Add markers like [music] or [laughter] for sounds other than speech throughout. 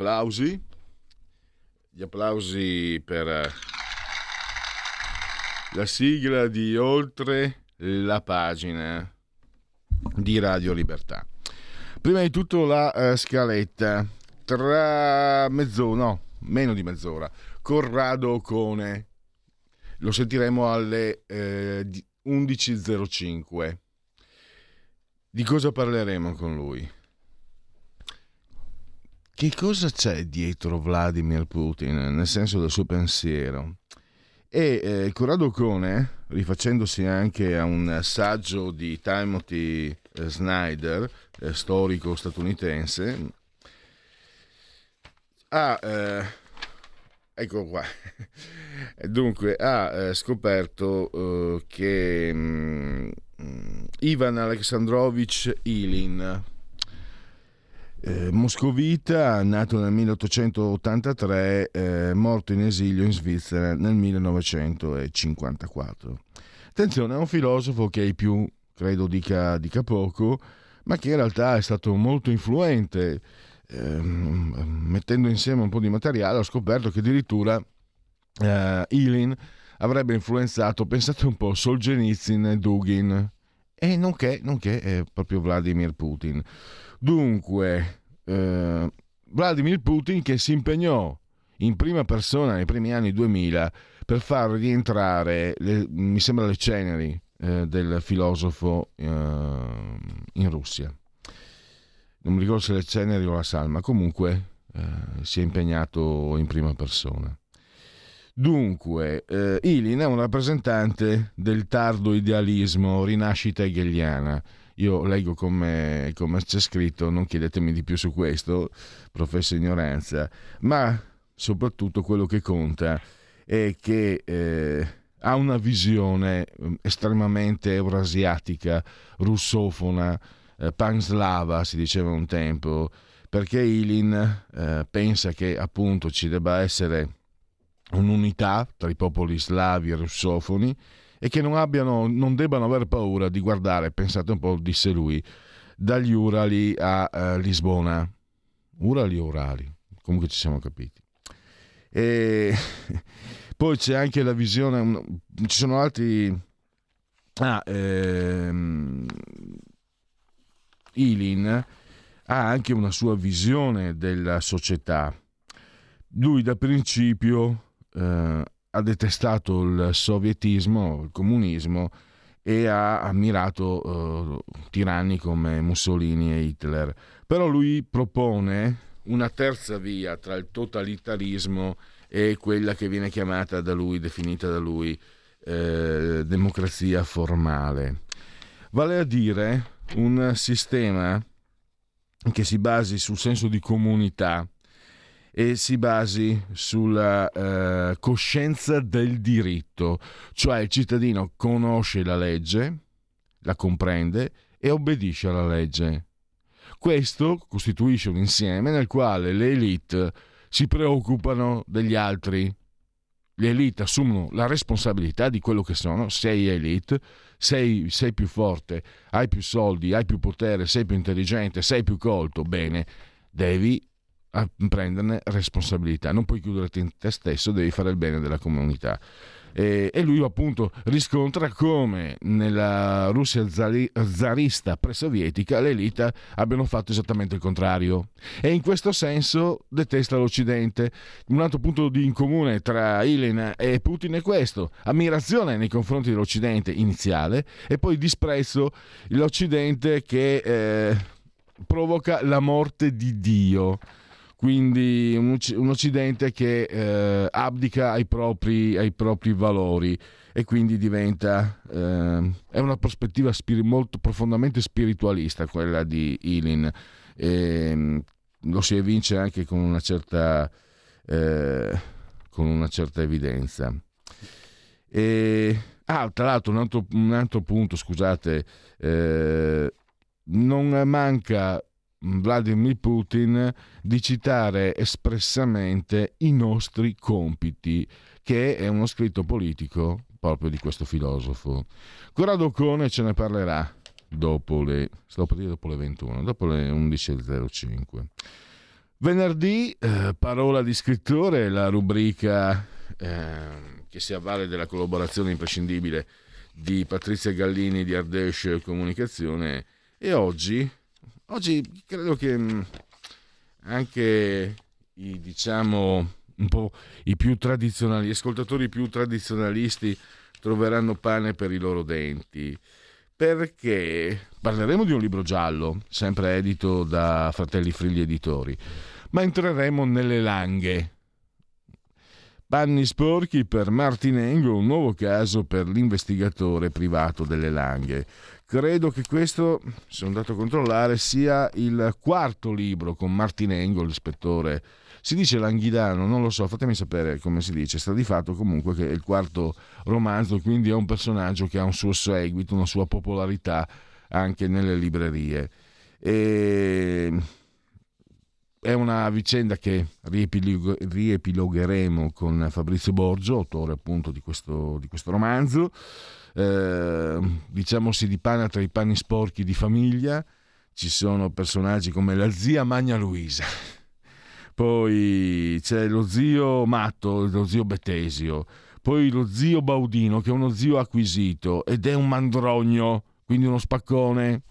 Applausi. Gli applausi per eh, la sigla di oltre la pagina di Radio Libertà. Prima di tutto la eh, scaletta. Tra mezz'ora, no, meno di mezz'ora, Corrado Cone. Lo sentiremo alle eh, 11.05. Di cosa parleremo con lui? Che cosa c'è dietro Vladimir Putin, nel senso del suo pensiero? E eh, Corrado Cone, rifacendosi anche a un saggio di Timothy eh, Snyder, eh, storico statunitense, ha, eh, ecco qua, [laughs] dunque, ha eh, scoperto eh, che mh, mm, Ivan Alexandrovich Ilin, eh, moscovita, nato nel 1883, eh, morto in esilio in Svizzera nel 1954. Attenzione, è un filosofo che ai più, credo dica, dica poco, ma che in realtà è stato molto influente. Eh, mettendo insieme un po' di materiale ho scoperto che addirittura eh, Ilin avrebbe influenzato, pensate un po', Solzhenitsyn e Dugin, e nonché, nonché è proprio Vladimir Putin. Dunque, eh, Vladimir Putin che si impegnò in prima persona nei primi anni 2000 per far rientrare, le, mi sembra, le ceneri eh, del filosofo eh, in Russia. Non mi ricordo se le ceneri o la salma, comunque eh, si è impegnato in prima persona. Dunque, eh, Ilin è un rappresentante del tardo idealismo, rinascita hegeliana io leggo come, come c'è scritto, non chiedetemi di più su questo, professa ignoranza, ma soprattutto quello che conta è che eh, ha una visione mm, estremamente eurasiatica, russofona, eh, panslava, si diceva un tempo, perché Ilin eh, pensa che appunto ci debba essere un'unità tra i popoli slavi e russofoni e che non, abbiano, non debbano aver paura di guardare, pensate un po', disse lui, dagli Urali a uh, Lisbona. Urali o Urali? Comunque ci siamo capiti. E [laughs] poi c'è anche la visione, ci sono altri... Ah, ehm, Ilin ha anche una sua visione della società. Lui da principio eh, ha detestato il sovietismo, il comunismo e ha ammirato uh, tiranni come Mussolini e Hitler. Però lui propone una terza via tra il totalitarismo e quella che viene chiamata da lui, definita da lui, eh, democrazia formale. Vale a dire un sistema che si basi sul senso di comunità, e si basi sulla eh, coscienza del diritto, cioè il cittadino conosce la legge, la comprende e obbedisce alla legge. Questo costituisce un insieme nel quale le elite si preoccupano degli altri. Le elite assumono la responsabilità di quello che sono, sei elite, sei, sei più forte, hai più soldi, hai più potere, sei più intelligente, sei più colto, bene, devi a prenderne responsabilità. Non puoi chiuderti in te stesso, devi fare il bene della comunità. E, e lui appunto riscontra come nella Russia zari, zarista pre-sovietica l'elite abbiano fatto esattamente il contrario e in questo senso detesta l'Occidente. Un altro punto di in comune tra Ilin e Putin è questo, ammirazione nei confronti dell'Occidente iniziale e poi disprezzo l'Occidente che eh, provoca la morte di Dio quindi un, un Occidente che eh, abdica ai propri, ai propri, valori e quindi diventa eh, è una prospettiva spir- molto profondamente spiritualista quella di Ilin. E, lo si evince anche con una certa eh, con una certa evidenza. E, ah, tra l'altro un altro, un altro punto scusate eh, non manca Vladimir Putin di citare espressamente i nostri compiti, che è uno scritto politico proprio di questo filosofo. Corrado Cone ce ne parlerà dopo le, dopo le 21, dopo le 11.05. Venerdì, eh, parola di scrittore, la rubrica eh, che si avvale della collaborazione imprescindibile di Patrizia Gallini di Ardèche Comunicazione e oggi Oggi credo che mm, anche i, diciamo, un po' i più tradizionali, gli ascoltatori più tradizionalisti troveranno pane per i loro denti. Perché parleremo di un libro giallo, sempre edito da Fratelli Frigli Editori, ma entreremo nelle langhe. Panni sporchi per Martinengo, un nuovo caso per l'investigatore privato delle langhe. Credo che questo, sono andato a controllare, sia il quarto libro con Martinengo, l'ispettore. Si dice Langhidano, non lo so, fatemi sapere come si dice. Sta di fatto comunque che è il quarto romanzo, quindi è un personaggio che ha un suo seguito, una sua popolarità anche nelle librerie. E è una vicenda che riepilogheremo con Fabrizio Borgio, autore appunto di questo, di questo romanzo eh, diciamo si dipana tra i panni sporchi di famiglia, ci sono personaggi come la zia Magna Luisa, poi c'è lo zio Matto, lo zio Betesio, poi lo zio Baudino che è uno zio acquisito ed è un mandrogno, quindi uno spaccone.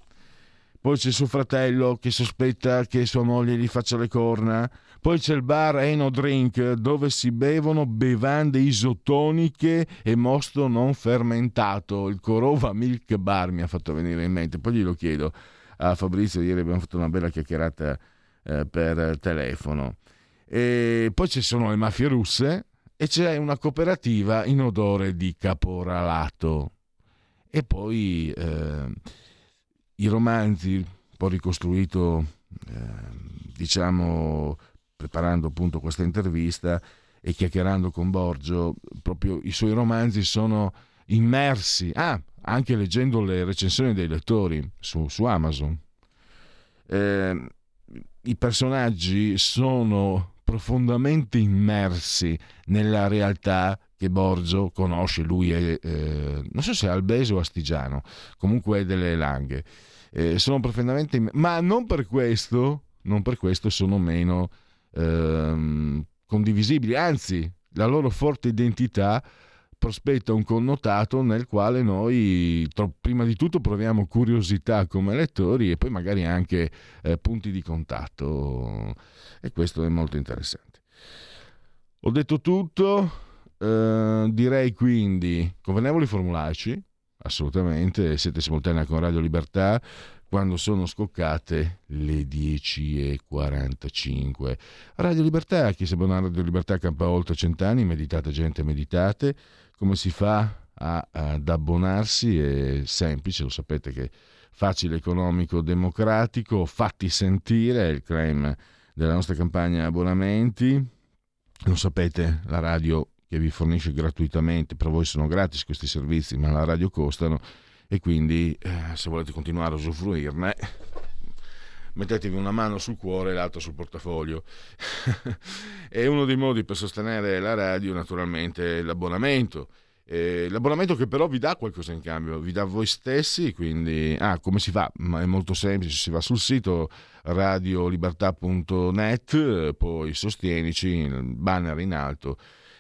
Poi c'è suo fratello che sospetta che sua moglie gli faccia le corna. Poi c'è il bar Eno Drink dove si bevono bevande isotoniche e mosto non fermentato. Il Corova Milk Bar mi ha fatto venire in mente. Poi glielo chiedo a Fabrizio, ieri abbiamo fatto una bella chiacchierata eh, per telefono. E poi ci sono le mafie russe e c'è una cooperativa in odore di caporalato. E poi eh, i romanzi, un po' ricostruito, eh, diciamo preparando appunto questa intervista e chiacchierando con Borgio, proprio i suoi romanzi sono immersi, ah, anche leggendo le recensioni dei lettori su, su Amazon. Eh, I personaggi sono profondamente immersi nella realtà che Borgio conosce, lui è, eh, non so se è albese o astigiano, comunque è delle langhe. Eh, sono profondamente immersi, ma non per questo, non per questo sono meno ehm, condivisibili, anzi la loro forte identità prospetta un connotato nel quale noi prima di tutto proviamo curiosità come lettori e poi magari anche eh, punti di contatto e questo è molto interessante. Ho detto tutto, eh, direi quindi convenevoli formularci, assolutamente, siete simultanea con Radio Libertà, quando sono scoccate le 10.45. Radio Libertà, chi sa buona Radio Libertà campa oltre cent'anni, meditate gente, meditate. Come si fa a, ad abbonarsi? È semplice, lo sapete che facile, economico, democratico, fatti sentire, è il claim della nostra campagna abbonamenti. Lo sapete, la radio che vi fornisce gratuitamente, per voi sono gratis questi servizi, ma la radio costano e quindi eh, se volete continuare a usufruirne mettetevi una mano sul cuore e l'altra sul portafoglio. [laughs] e uno dei modi per sostenere la radio naturalmente è l'abbonamento. Eh, l'abbonamento che però vi dà qualcosa in cambio, vi dà voi stessi, quindi ah, come si fa? Ma è molto semplice, si va sul sito radiolibertà.net, poi sostienici, il banner in alto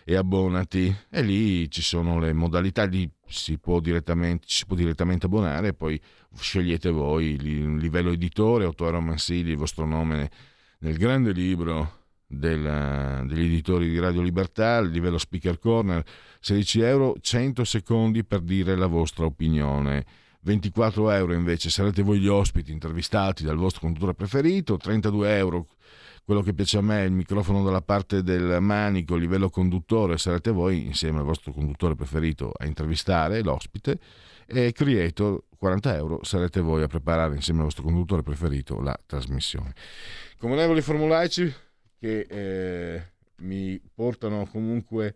e abbonati. E lì ci sono le modalità di si può direttamente, si può direttamente abbonare poi scegliete voi il livello editore, autore mensili, il vostro nome nel grande libro del, degli editori di Radio Libertà, il livello speaker corner 16 euro 100 secondi per dire la vostra opinione. 24 euro invece sarete voi gli ospiti intervistati dal vostro conduttore preferito 32 euro quello che piace a me è il microfono dalla parte del manico, livello conduttore, sarete voi insieme al vostro conduttore preferito a intervistare l'ospite e Creator 40 euro sarete voi a preparare insieme al vostro conduttore preferito la trasmissione. Comunevoli formulaici che eh, mi portano comunque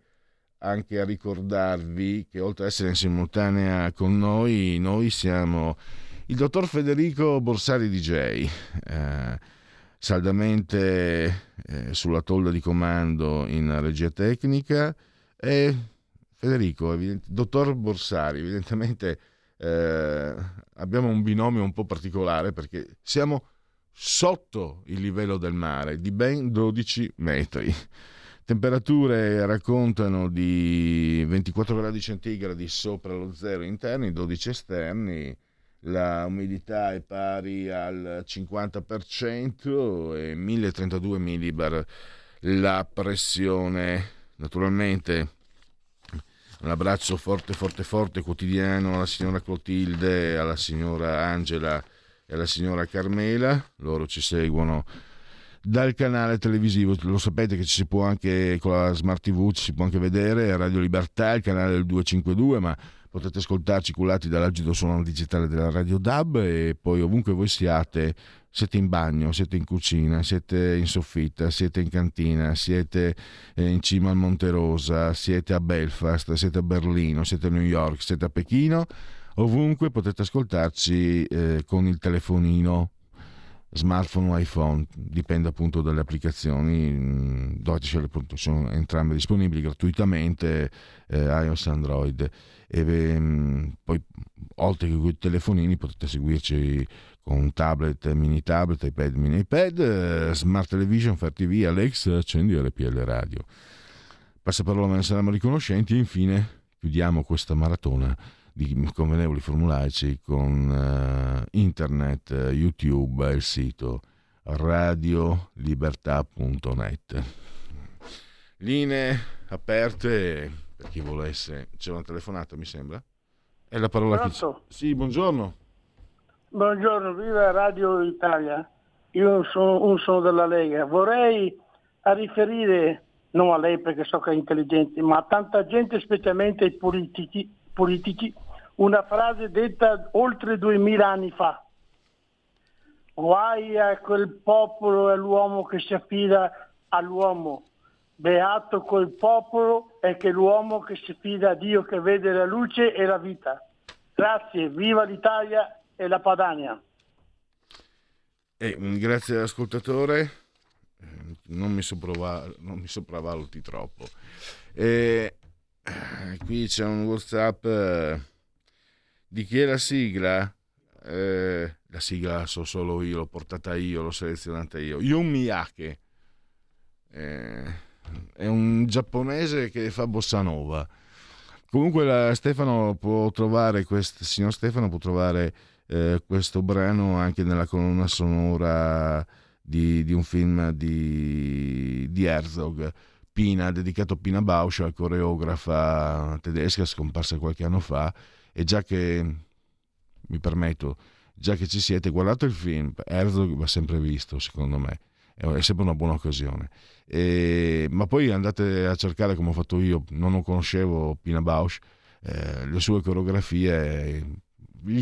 anche a ricordarvi che oltre ad essere in simultanea con noi, noi siamo il dottor Federico Borsari DJ, eh, saldamente eh, sulla tolla di comando in regia tecnica e Federico, evident- dottor Borsari, evidentemente eh, abbiamo un binomio un po' particolare perché siamo sotto il livello del mare di ben 12 metri. Temperature raccontano di 24 gradi centigradi sopra lo zero interni, 12 esterni, la umidità è pari al 50% e 1032 millibar la pressione. Naturalmente un abbraccio forte forte forte quotidiano alla signora Clotilde, alla signora Angela e alla signora Carmela, loro ci seguono dal canale televisivo. Lo sapete che ci si può anche con la Smart TV, ci si può anche vedere Radio Libertà, il canale del 252, ma potete ascoltarci cullati dall'agido suono digitale della Radio DAB e poi ovunque voi siate, siete in bagno, siete in cucina, siete in soffitta, siete in cantina, siete eh, in cima al Monte Rosa, siete a Belfast, siete a Berlino, siete a New York, siete a Pechino, ovunque potete ascoltarci eh, con il telefonino smartphone o iPhone, dipende appunto dalle applicazioni, mm, dove sono entrambe disponibili gratuitamente, eh, iOS Android. E, ehm, poi oltre che con i telefonini potete seguirci con tablet, mini tablet, iPad, mini iPad, eh, Smart Television, Fire TV, Alex, accendi RPL Radio. Passaparola, me ne saremo riconoscenti e infine chiudiamo questa maratona di convenevoli formulaici con uh, internet, YouTube e il sito radiolibertà.net. Linee aperte per chi volesse. C'è una telefonata, mi sembra? È la parola Pronto? che... Sì, buongiorno. Buongiorno, viva Radio Italia. Io sono, un sono della Lega. Vorrei riferire, non a lei perché so che è intelligente, ma a tanta gente, specialmente ai politici, politici una frase detta oltre duemila anni fa. Guai a quel popolo e all'uomo che si affida all'uomo. Beato quel popolo e che l'uomo che si fida a Dio che vede la luce e la vita. Grazie, viva l'Italia e la Padania. Eh, grazie all'ascoltatore, eh, non mi, sopravvaluti troppo. Eh, qui c'è un WhatsApp. Eh, di chi è la sigla? Eh, la sigla la so solo io, l'ho portata io, l'ho selezionata io. Yun Miyake. Eh, è un giapponese che fa bossa nova. Comunque la Stefano può trovare, quest, signor Stefano può trovare eh, questo brano anche nella colonna sonora di, di un film di, di, Herzog, Pina, dedicato a Pina Bausch, coreografa tedesca scomparsa qualche anno fa e già che mi permetto, già che ci siete, guardate il film, Herzog va sempre visto, secondo me, è sempre una buona occasione. E, ma poi andate a cercare come ho fatto io, non conoscevo Pina Bausch, eh, le sue coreografie,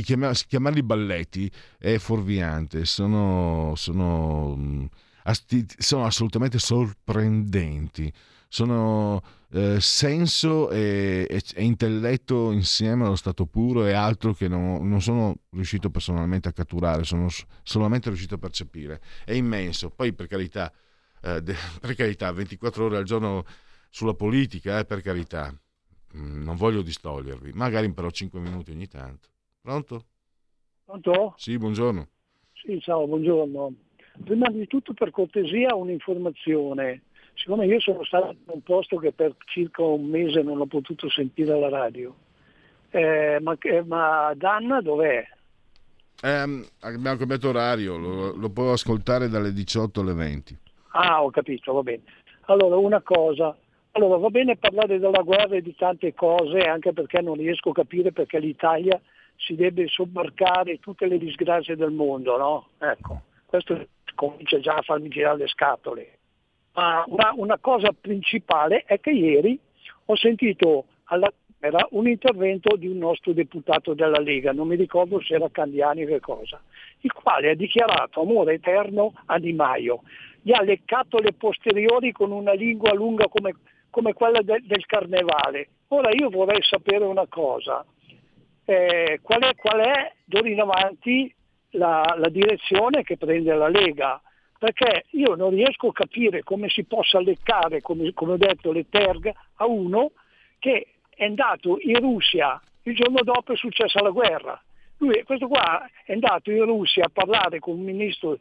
chiama, chiamarli balletti è fuorviante, sono, sono, sono assolutamente sorprendenti, sono eh, senso e, e, e, intelletto insieme allo stato puro e altro che non, non, sono riuscito personalmente a catturare, sono solamente riuscito a percepire. È immenso. Poi per carità, eh, de, [laughs] per carità, 24 ore al giorno sulla politica, eh, per carità, mm, non voglio distogliervi, magari però 5 minuti ogni tanto. Pronto? Pronto? Sì, buongiorno. Sì, ciao, buongiorno. Prima di tutto per cortesia un'informazione siccome io sono stato in un posto che per circa un mese non ho potuto sentire la radio, eh, ma, eh, ma, Danna dov'è? Eh, abbiamo cambiato orario, lo, lo può ascoltare dalle 18 alle 20. Ah, ho capito, va bene. Allora, una cosa, allora va bene parlare della guerra e di tante cose, anche perché non riesco a capire perché l'Italia si deve sobbarcare tutte le disgrazie del mondo, no? Ecco, questo comincia già a farmi girare le scatole. Ma una, una cosa principale è che ieri ho sentito alla Camera un intervento di un nostro deputato della Lega, non mi ricordo se era Candiani o che cosa, il quale ha dichiarato amore eterno a Di Maio. Gli ha leccato le posteriori con una lingua lunga come, come quella de, del carnevale. Ora io vorrei sapere una cosa, eh, qual, è, qual è d'ora in avanti la, la direzione che prende la Lega? perché io non riesco a capire come si possa leccare, come, come ho detto, le terg a uno che è andato in Russia, il giorno dopo è successa la guerra. Lui, questo qua è andato in Russia a parlare con un ministro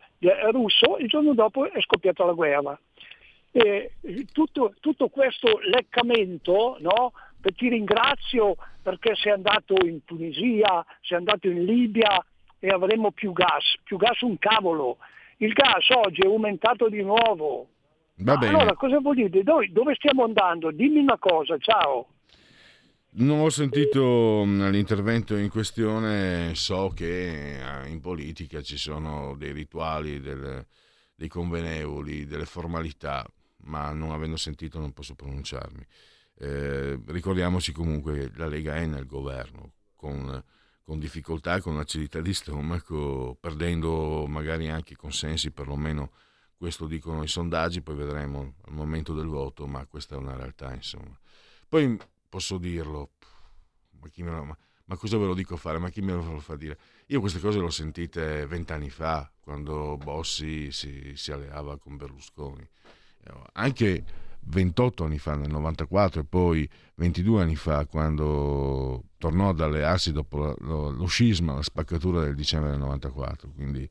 russo, il giorno dopo è scoppiata la guerra. Tutto, tutto questo leccamento, no? ti ringrazio perché sei andato in Tunisia, sei andato in Libia e avremo più gas, più gas un cavolo il gas oggi è aumentato di nuovo. Va bene. Allora, cosa vuol dire? Noi dove stiamo andando? Dimmi una cosa, ciao. Non ho sentito mm, l'intervento in questione, so che eh, in politica ci sono dei rituali, del, dei convenevoli, delle formalità, ma non avendo sentito non posso pronunciarmi. Eh, ricordiamoci comunque che la Lega è nel governo, con con difficoltà, con acidità di stomaco, perdendo magari anche i consensi, perlomeno questo dicono i sondaggi, poi vedremo al momento del voto, ma questa è una realtà insomma. Poi posso dirlo, ma, lo, ma, ma cosa ve lo dico fare? Ma chi me lo fa dire? Io queste cose le ho sentite vent'anni fa, quando Bossi si, si alleava con Berlusconi. Anche 28 anni fa, nel 94, e poi 22 anni fa, quando tornò ad allearsi dopo lo, lo scisma, la spaccatura del dicembre del 94. Quindi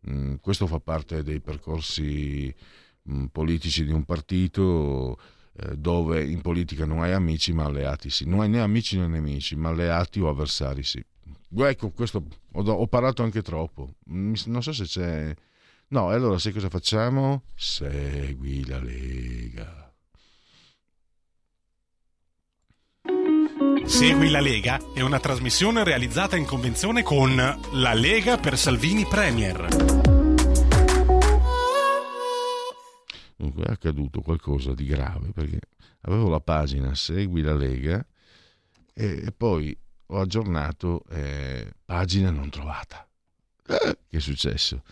mh, mm, questo fa parte dei percorsi mh, mm, politici di un partito eh, dove in politica non hai amici ma alleati sì. Non hai né amici né nemici, ma alleati o avversari sì. Ecco, questo ho, ho parlato anche troppo. Non so se c'è No, e allora sai cosa facciamo? Segui la Lega. Segui la Lega è una trasmissione realizzata in convenzione con La Lega per Salvini Premier. Dunque è accaduto qualcosa di grave perché avevo la pagina Segui la Lega e, poi ho aggiornato eh, pagina non trovata. Eh, che è successo?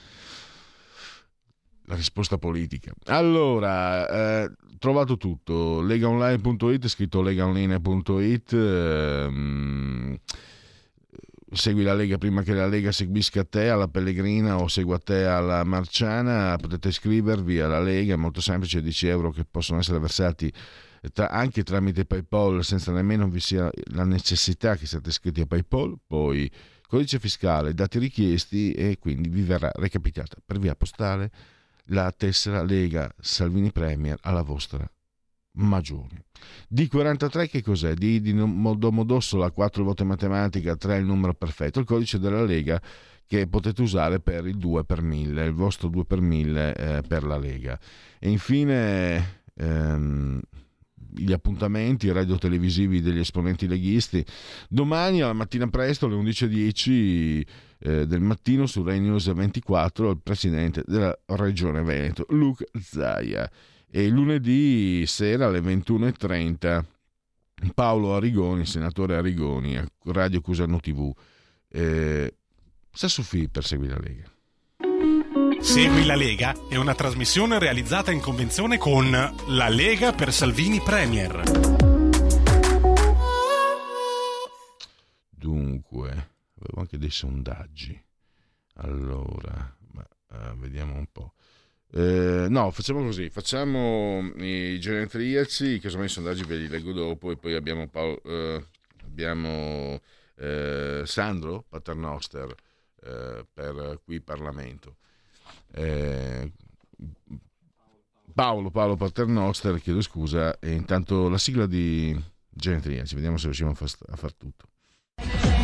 La risposta politica. Allora, eh, trovato tutto, legaonline.it, scritto legaonline.it, ehm, segui la Lega prima che la Lega seguisca te alla Pellegrina o segua te alla Marciana, potete iscrivervi alla Lega, è molto semplice, 10 euro che possono essere versati tra, anche tramite PayPal senza nemmeno vi sia la necessità che siate iscritti a PayPal, poi codice fiscale, dati richiesti e quindi vi verrà recapitata per via postale la tessera Lega Salvini Premier alla vostra Magione. D43 che cos'è? D di Domodossola, 4 volte matematica, 3 il numero perfetto, il codice della Lega che potete usare per il 2 per 1000, il vostro 2 per 1000 eh, per la Lega. E infine ehm, gli appuntamenti radio-televisivi degli esponenti leghisti. Domani alla mattina presto alle 11.10 eh, del mattino su Rai News 24 il presidente della regione Veneto, Luke Zaia. E lunedì sera alle 21.30 Paolo Arigoni, senatore Arigoni, a Radio Cusano TV. Eh, Sassufi per seguire la Lega. Segui la Lega è una trasmissione realizzata in convenzione con La Lega per Salvini Premier. Dunque, avevo anche dei sondaggi. Allora, ma, uh, vediamo un po'. Eh, no, facciamo così, facciamo i genetriaci, sono i sondaggi ve li leggo dopo e poi abbiamo, Paolo, eh, abbiamo eh, Sandro Paternoster eh, per qui Parlamento. Eh, Paolo, Paolo Paternoster, chiedo scusa, e intanto la sigla di Genetriaci, vediamo se riusciamo a far, a far tutto.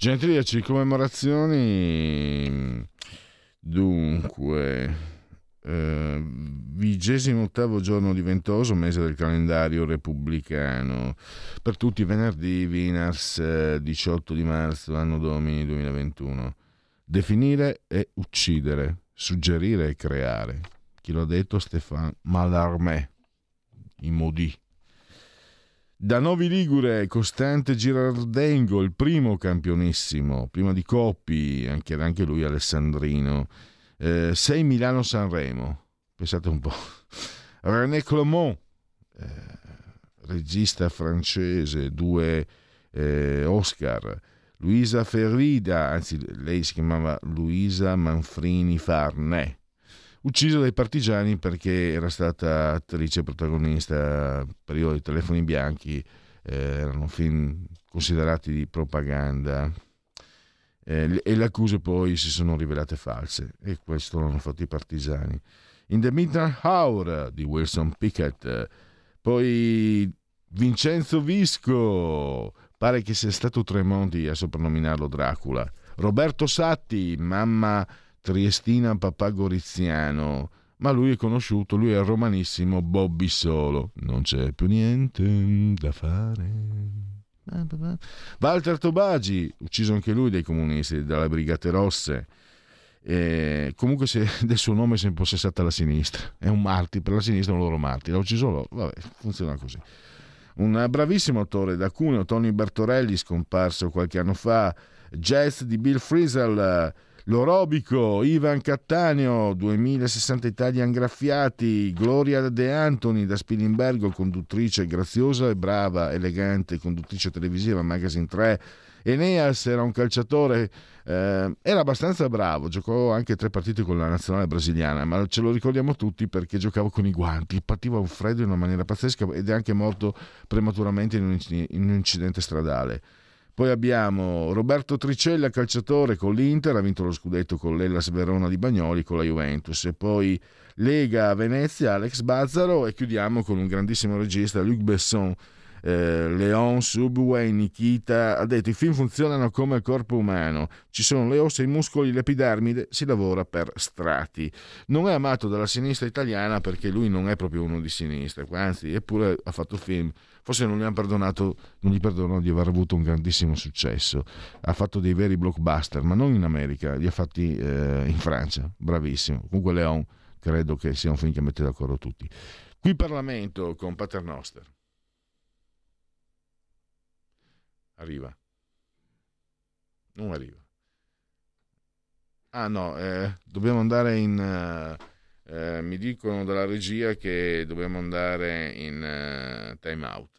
Genetriaci, commemorazioni. Dunque, eh, vigesimo ottavo giorno di ventoso, mese del calendario repubblicano. Per tutti venerdì, Vinars, 18 di marzo, anno domini 2021. Definire e uccidere, suggerire e creare. Chi l'ha detto? Stéphane Mallarmé, i modi. Da Novi Ligure, Costante Girardengo, il primo campionissimo, prima di Coppi, anche, anche lui Alessandrino. 6 eh, Milano-Sanremo, pensate un po'. [laughs] René Clomont, eh, regista francese, due eh, Oscar. Luisa Ferrida, anzi lei si chiamava Luisa Manfrini Farnè, uccisa dai partigiani perché era stata attrice protagonista periodo dei telefoni bianchi, eh, erano film considerati di propaganda eh, e le accuse poi si sono rivelate false e questo l'hanno fatto i partigiani. In the Midnight Hour di Wilson Pickett, poi Vincenzo Visco, pare che sia stato Tremonti a soprannominarlo Dracula. Roberto Satti, mamma triestina papà goriziano, ma lui è conosciuto, lui è romanissimo Bobby Solo. Non c'è più niente da fare. Walter Tobagi, ucciso anche lui dai comunisti, dalle Brigate Rosse. E comunque se [laughs] del suo nome si è impossessata la sinistra. È un martire, per la sinistra è un loro martire. L'ha ucciso loro, vabbè, funziona così. Un bravissimo attore da Cuneo, Tony Bertorelli, scomparso qualche anno fa, jazz di Bill Frisell L'Orobico, Ivan Cattaneo, 2060 Italian Graffiati, Gloria De Antoni da Spilimbergo, conduttrice graziosa e brava, elegante, conduttrice televisiva, Magazine 3. Eneas era un calciatore, eh, era abbastanza bravo, giocò anche tre partite con la nazionale brasiliana, ma ce lo ricordiamo tutti perché giocava con i guanti, partiva un freddo in una maniera pazzesca ed è anche morto prematuramente in un incidente stradale. Poi abbiamo Roberto Tricella, calciatore con l'Inter, ha vinto lo scudetto con l'Ellas Verona di Bagnoli, con la Juventus. E poi Lega Venezia, Alex Bazzaro e chiudiamo con un grandissimo regista, Luc Besson, eh, Leon Subway, Nikita, ha detto i film funzionano come il corpo umano, ci sono le ossa, i muscoli, l'epidermide, si lavora per strati. Non è amato dalla sinistra italiana perché lui non è proprio uno di sinistra, anzi, eppure ha fatto film. Forse non gli hanno perdonato, non gli perdonano di aver avuto un grandissimo successo. Ha fatto dei veri blockbuster, ma non in America, li ha fatti eh, in Francia. Bravissimo. Comunque Leon credo che sia un film che mette d'accordo tutti. Qui Parlamento con Paternoster. Arriva. Non arriva. Ah no, eh, dobbiamo andare in... Uh, eh, mi dicono dalla regia che dobbiamo andare in uh, time out.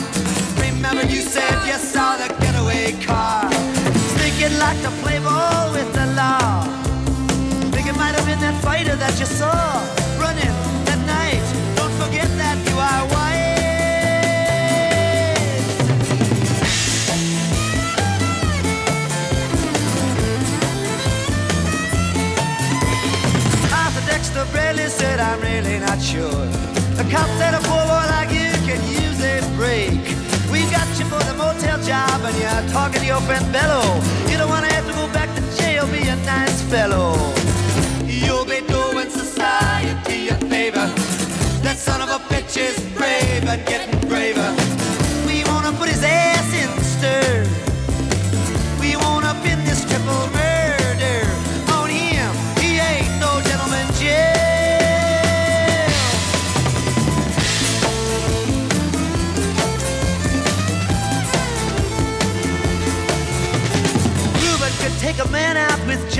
remember you said you saw the getaway car. Sneaking like to play ball with the law. Think it might have been that fighter that you saw running that night. Don't forget that you are wired. Dexter Bradley said, I'm really not sure. The cop said a poor boy like you can use a break got you for the motel job and you're talking to your friend Bello. You don't wanna have to go back to jail, be a nice fellow. You'll be doing society a favor. That son of a bitch is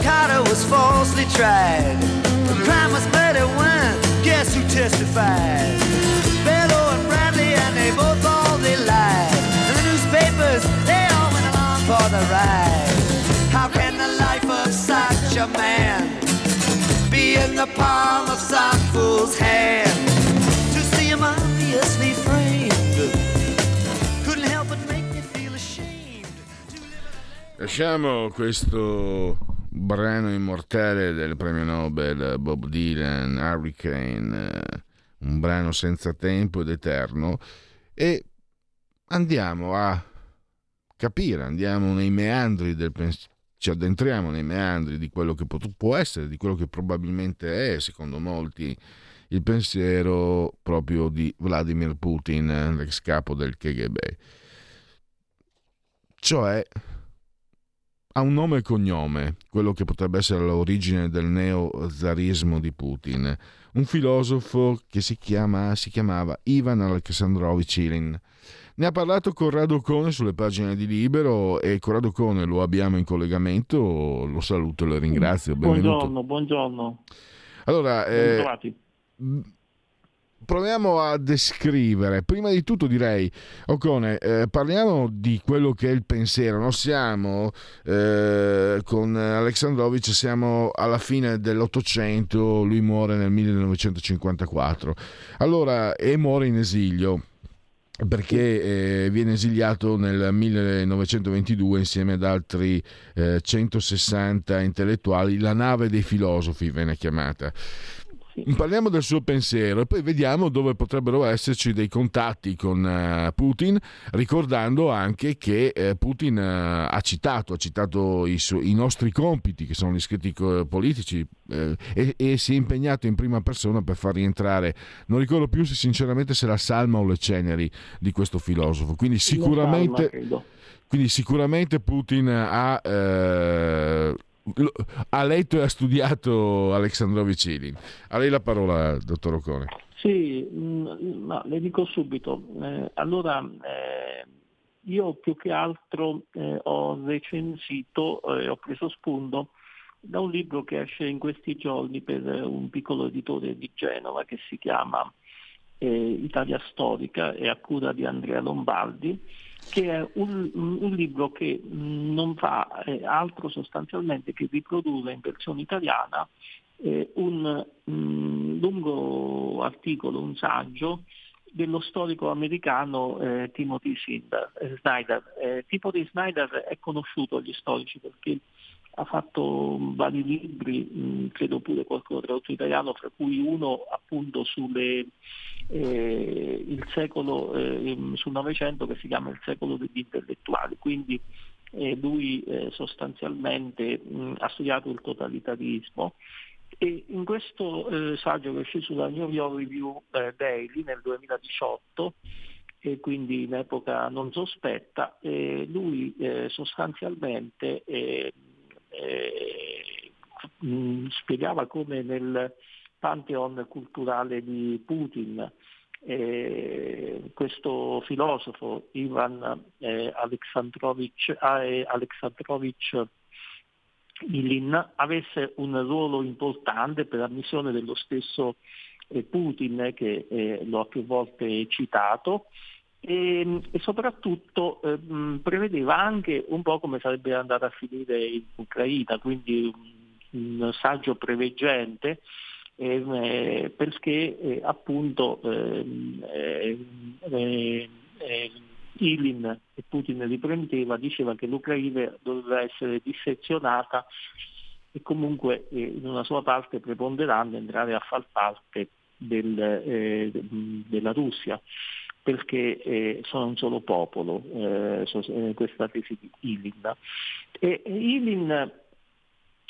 Carter was falsely tried. The crime was murder one. Guess who testified? Bellow and Bradley, and they both all they lied. And the newspapers, they all went along for the ride. How can the life of such a man be in the palm of some fool's hand? Lasciamo questo brano immortale del premio Nobel Bob Dylan, Hurricane, eh, un brano senza tempo ed eterno, e andiamo a capire, andiamo nei meandri del pensiero, ci addentriamo nei meandri di quello che può essere, di quello che probabilmente è, secondo molti, il pensiero proprio di Vladimir Putin, l'ex capo del KGB. Cioè, ha un nome e cognome, quello che potrebbe essere l'origine del neo-zarismo di Putin, un filosofo che si, chiama, si chiamava Ivan Alexandrovich Ilin. Ne ha parlato Corrado Cone sulle pagine di Libero e Corrado Cone lo abbiamo in collegamento, lo saluto e lo ringrazio. Benvenuto. Buongiorno, buongiorno. Allora, eh. Proviamo a descrivere. Prima di tutto direi, Ocone, eh, parliamo di quello che è il pensiero. No? Siamo eh, con Alexandrovich, siamo alla fine dell'Ottocento, lui muore nel 1954. Allora, e muore in esilio perché eh, viene esiliato nel 1922 insieme ad altri eh, 160 intellettuali, la nave dei filosofi venne chiamata. Parliamo del suo pensiero e poi vediamo dove potrebbero esserci dei contatti con uh, Putin, ricordando anche che uh, Putin uh, ha citato, ha citato i, su- i, nostri compiti, che sono gli scritti politici, e-, e, si è impegnato in prima persona per far rientrare, non ricordo più se sinceramente se la salma o le ceneri di questo filosofo. Quindi sicuramente, Salma, quindi sicuramente Putin ha ha letto e ha studiato Alexandrovich Ilin. A lei la parola, dottor Ocone. Sì, no, le dico subito. Eh, allora, eh, io più che altro eh, ho recensito ho preso spunto da un libro che esce in questi giorni per un piccolo editore di Genova che si chiama Italia Storica e a cura di Andrea Lombardi che è un, un, libro che non fa eh, altro sostanzialmente che riprodurre in versione italiana eh, un mh, lungo articolo, un saggio dello storico americano eh, Timothy Snyder. Eh, Timothy Snyder è conosciuto agli storici perché ha fatto vari libri, mh, credo pure qualcuno tradotto in italiano, fra cui uno appunto sulle, eh, il secolo, eh, sul Novecento che si chiama Il secolo degli intellettuali. Quindi eh, lui eh, sostanzialmente mh, ha studiato il totalitarismo e in questo eh, saggio che è uscito dalla New York Review eh, Daily nel 2018 e quindi in epoca non sospetta, lui sostanzialmente eh, spiegava come nel pantheon culturale di Putin eh, questo filosofo Ivan eh, Alexandrovich, eh, Alexandrovich Ilin avesse un ruolo importante per la missione dello stesso eh, Putin che eh, lo ha più volte citato e, e soprattutto eh, prevedeva anche un po' come sarebbe andata a finire in Ucraina, quindi un, un saggio preveggente eh, perché eh, appunto ehm, eh, eh, Ilin e Putin riprendeva, diceva che l'Ucraina doveva essere dissezionata e comunque eh, in una sua parte preponderante entrare a far parte del, eh, della Russia perché eh, sono un solo popolo, eh, eh questa tesi di Ilin. E, Ilin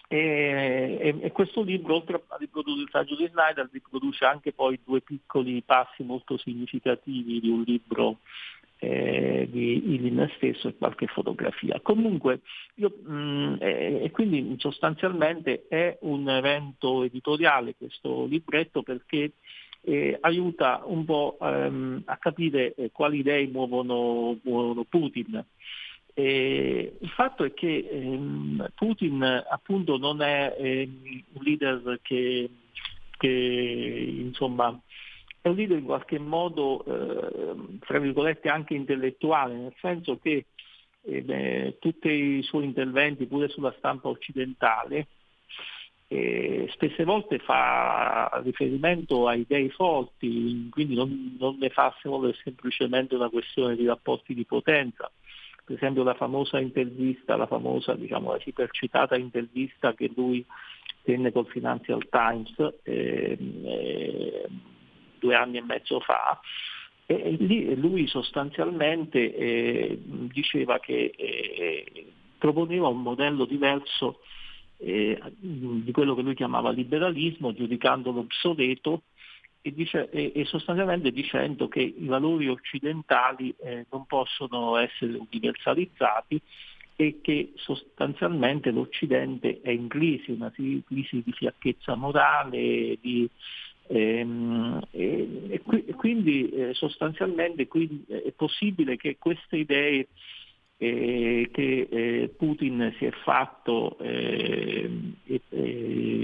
e, e, questo libro, oltre a riprodurre il saggio di Snyder, riproduce anche poi due piccoli passi molto significativi di un libro eh, di Ilin stesso e qualche fotografia. Comunque, io, mh, eh, e quindi sostanzialmente è un evento editoriale questo libretto perché eh, aiuta un po' ehm, a capire eh, quali idee muovono, muovono Putin. E il fatto è che ehm, Putin appunto non è ehm, un leader che, che insomma, è un leader in qualche modo, eh, tra virgolette, anche intellettuale, nel senso che eh, beh, tutti i suoi interventi, pure sulla stampa occidentale, eh, spesse volte fa riferimento a idee forti, quindi non, non ne fa solo semplicemente una questione di rapporti di potenza. Per esempio la famosa intervista, la famosa, diciamo, la ipercitata intervista che lui tenne col Financial Times eh, eh, due anni e mezzo fa, e lì lui sostanzialmente eh, diceva che eh, proponeva un modello diverso eh, di quello che lui chiamava liberalismo, giudicandolo obsoleto e, dice, e, e sostanzialmente dicendo che i valori occidentali eh, non possono essere universalizzati e che sostanzialmente l'Occidente è in crisi, una crisi di fiacchezza morale, di, ehm, e, e, quindi eh, sostanzialmente quindi è possibile che queste idee eh, che eh, Putin si è fatto eh,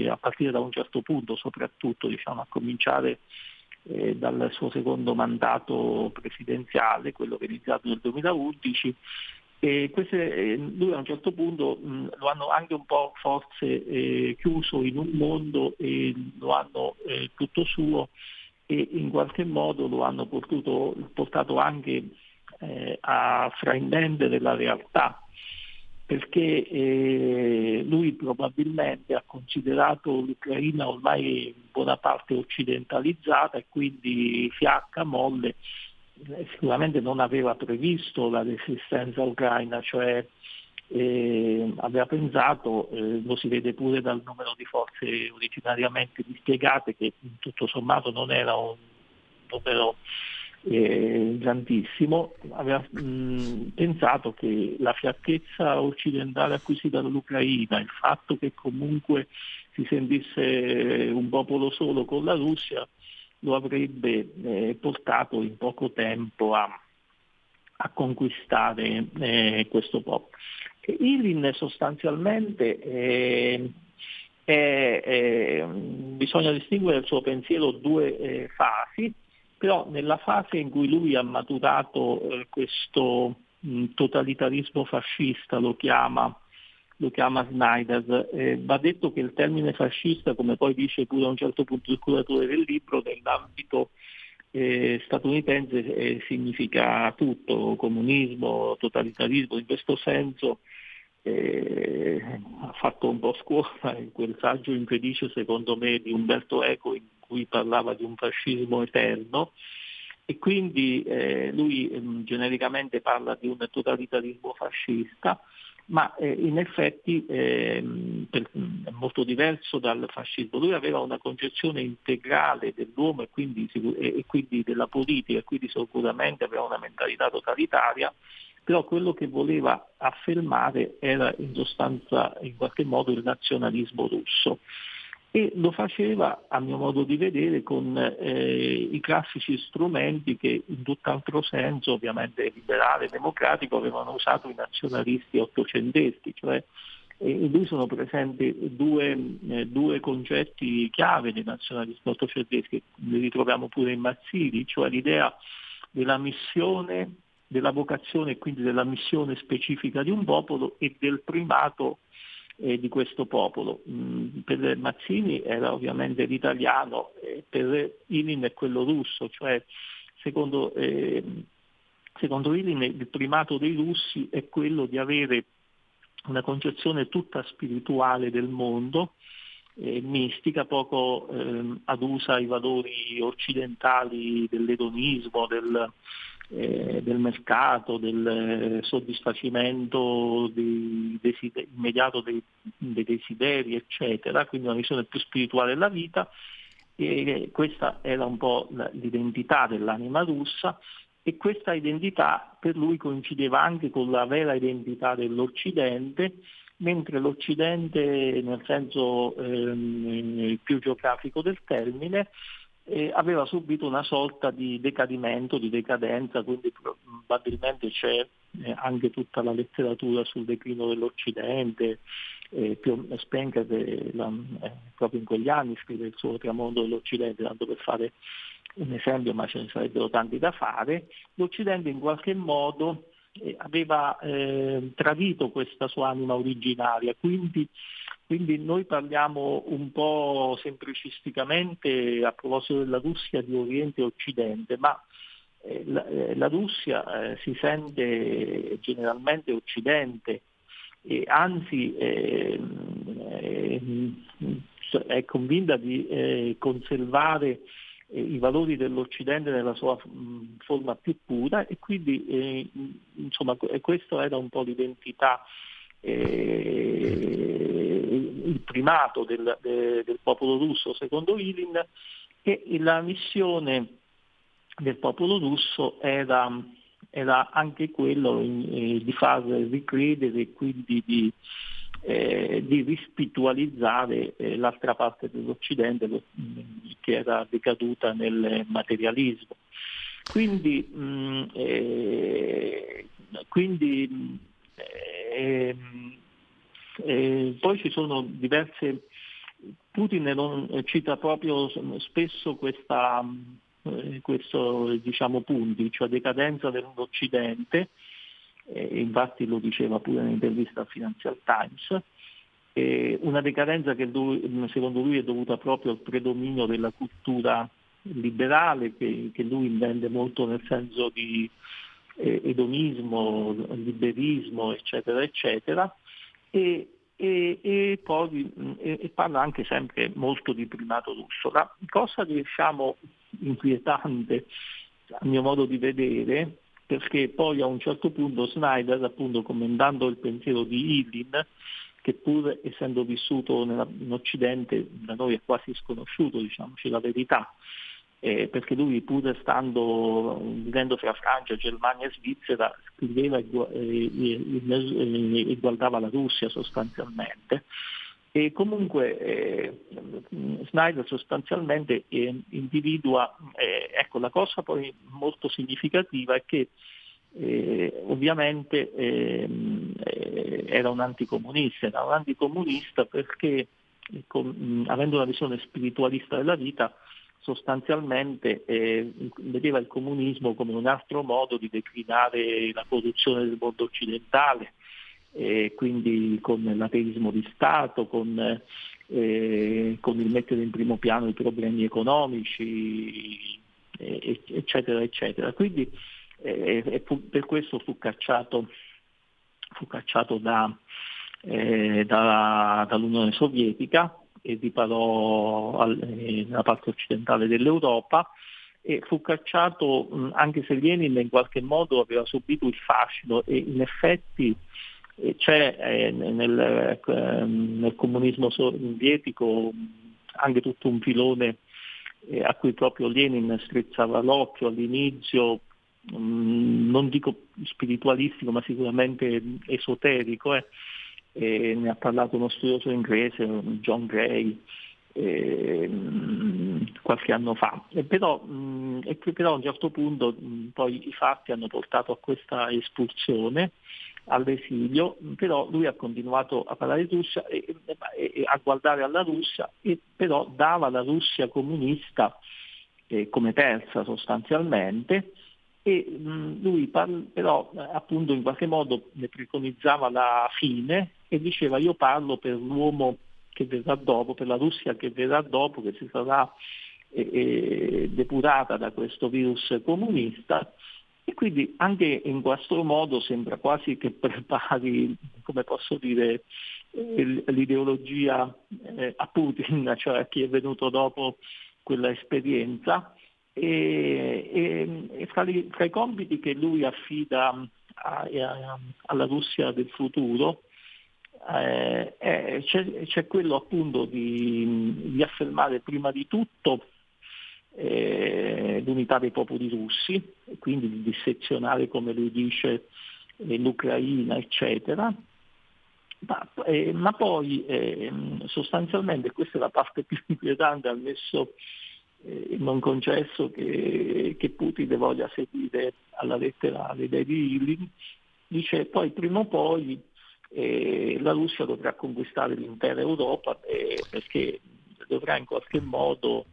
a partire da un certo punto, soprattutto diciamo, a cominciare eh, dal suo secondo mandato presidenziale, quello che è iniziato nel 2011, e queste, eh, lui a un certo punto mh, lo hanno anche un po' forse eh, chiuso in un mondo e lo hanno tutto suo e in qualche modo lo hanno portato, portato anche eh, a fraintendere la realtà, perché eh, lui probabilmente ha considerato l'Ucraina ormai in buona parte occidentalizzata e quindi fiacca, molle, eh, sicuramente non aveva previsto la resistenza ucraina, cioè eh, aveva pensato, eh, lo si vede pure dal numero di forze originariamente dispiegate, che tutto sommato non era un numero grandissimo, aveva pensato che la fiacchezza occidentale acquisita dall'Ucraina, il fatto che comunque si sentisse un popolo solo con la Russia, lo avrebbe eh, portato in poco tempo a, a conquistare eh, questo popolo. Ilin sostanzialmente eh, bisogna distinguere il suo pensiero due eh, fasi però nella fase in cui lui ha maturato eh, questo mh, totalitarismo fascista, lo chiama, lo chiama Snyder, eh, va detto che il termine fascista, come poi dice pure a un certo punto il curatore del libro, nell'ambito eh, statunitense eh, significa tutto, comunismo, totalitarismo, in questo senso eh, ha fatto un po' scuola in [laughs] quel saggio infelice secondo me di Umberto Eco in cui parlava di un fascismo eterno e quindi eh, lui eh, genericamente parla di un totalitarismo fascista, ma eh, in effetti ehm, per, è molto diverso dal fascismo. Lui aveva una concezione integrale dell'uomo e quindi, e quindi della politica, e quindi sicuramente aveva una mentalità totalitaria, però quello che voleva affermare era in sostanza in qualche modo il nazionalismo russo e lo faceva a mio modo di vedere con eh, i classici strumenti che in tutt'altro senso, ovviamente liberale e democratico, avevano usato i nazionalisti ottocenteschi, cioè in lui sono presenti due, eh, due, concetti chiave dei nazionalisti ottocenteschi, li ritroviamo pure in Mazzini, cioè l'idea della missione, della vocazione e quindi della missione specifica di un popolo e del primato eh, di questo popolo. Mm, per Mazzini era ovviamente l'italiano, eh, per Ilin è quello russo, cioè secondo, eh, secondo Ilin il primato dei russi è quello di avere una concezione tutta spirituale del mondo eh, mistica, poco ehm, adusa ai valori occidentali dell'edonismo, del, eh, del mercato, del soddisfacimento dei desideri, immediato dei, dei, desideri, eccetera, quindi una visione più spirituale della vita. E questa era un po' l'identità dell'anima russa e questa identità per lui coincideva anche con la vera identità dell'Occidente, mentre l'Occidente, nel senso ehm, più geografico del termine, eh, aveva subito una sorta di decadimento, di decadenza, quindi probabilmente c'è eh, anche tutta la letteratura sul declino dell'Occidente, eh, Spenker la, eh, proprio in quegli anni scrive il suo tramondo dell'Occidente, tanto per fare un esempio, ma ce ne sarebbero tanti da fare, l'Occidente in qualche modo eh, aveva eh, tradito questa sua anima originaria, quindi, quindi, noi parliamo un po' semplicisticamente a proposito della Russia di Oriente e Occidente, ma eh, la, eh, la, Russia eh, si sente generalmente Occidente e anzi ehm, è convinta di conservare i valori dell'Occidente nella sua forma più pura e quindi insomma questo era un po' l'identità, il primato del, de, del, popolo russo secondo Ilin e la missione del popolo russo era, era anche quello eh, di far ricredere e quindi di eh, di rispiritualizzare eh, l'altra parte dell'Occidente lo, che era decaduta nel materialismo. Quindi, mh, eh, quindi ehm, eh, poi ci sono diverse, Putin cita proprio spesso questa, eh, questo diciamo, punti, cioè decadenza dell'Occidente, eh, infatti lo diceva pure nell'intervista al Financial Times, eh, una decadenza che lui, secondo lui è dovuta proprio al predominio della cultura liberale che, che lui intende molto nel senso di eh, edonismo, liberismo, eccetera, eccetera, e, e, e poi e parla anche sempre molto di primato russo. La cosa diciamo inquietante a mio modo di vedere perché poi a un certo punto Snyder, appunto commentando il pensiero di Illin, che pur essendo vissuto in Occidente da noi è quasi sconosciuto, diciamoci la verità, eh, perché lui pur stando vivendo fra Francia, Germania e Svizzera scriveva e, e, e, e guardava la Russia sostanzialmente. E comunque eh, Snyder sostanzialmente eh, individua, eh, ecco la cosa poi molto significativa è che eh, ovviamente eh, era un anticomunista, era un anticomunista perché con, avendo una visione spiritualista della vita sostanzialmente eh, vedeva il comunismo come un altro modo di declinare la corruzione del mondo occidentale, eh, quindi con l'ateismo di Stato, con, eh, con, il mettere in primo piano i problemi economici, eccetera, eccetera. Quindi eh, per questo fu cacciato, fu cacciato da, eh, da, dall'Unione Sovietica e riparò al, eh, nella parte occidentale dell'Europa e fu cacciato anche se Lenin in qualche modo aveva subito il fascino e in effetti c'è eh, nel, eh, nel, comunismo sovietico anche tutto un filone eh, a cui proprio Lenin strizzava l'occhio all'inizio, non dico spiritualistico ma sicuramente esoterico, eh. Ne ha parlato uno studioso inglese, John Gray, eh, qualche anno fa. E però, mh, e però, a un certo punto mh, poi i fatti hanno portato a questa espulsione all'esilio, però lui ha continuato a parlare di Russia e, e, e a guardare alla Russia e però dava la Russia comunista eh, come terza sostanzialmente e mh, lui par- però appunto in qualche modo ne preconizzava la fine e diceva io parlo per l'uomo che verrà dopo, per la Russia che verrà dopo, che si sarà eh, eh depurata da questo virus comunista E quindi anche in questo modo sembra quasi che prepari, come posso dire, eh, l'ideologia eh, a Putin, [laughs] cioè a chi è venuto dopo quella esperienza. E, e, e fra, li, fra, i compiti che lui affida a, a, alla Russia del futuro eh, eh, c'è, c'è, quello appunto di, di, affermare prima di tutto eh, l'unità dei popoli russi, quindi di dissezionare, come lui dice, eh, l'Ucraina, eccetera. Ma, eh, ma poi ehm, sostanzialmente, questa è la parte più inquietante, ammesso eh, non concesso che, che Putin voglia seguire alla lettera le idee di Ilin, dice poi prima o poi eh, la Russia dovrà conquistare l'intera Europa eh, perché dovrà in qualche modo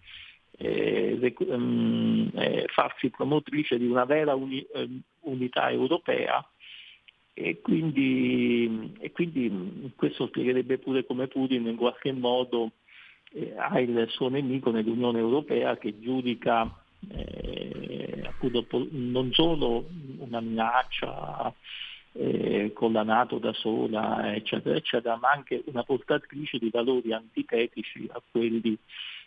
eh, um, farsi promotrice di una vera uni, um, unità europea. E quindi, e quindi, questo spiegherebbe pure come Putin in qualche modo eh, ha il suo nemico nell'Unione Europea che giudica eh, appunto, non solo una minaccia eh, con la Nato da sola, eccetera, eccetera, ma anche una portatrice di valori antitetici a quelli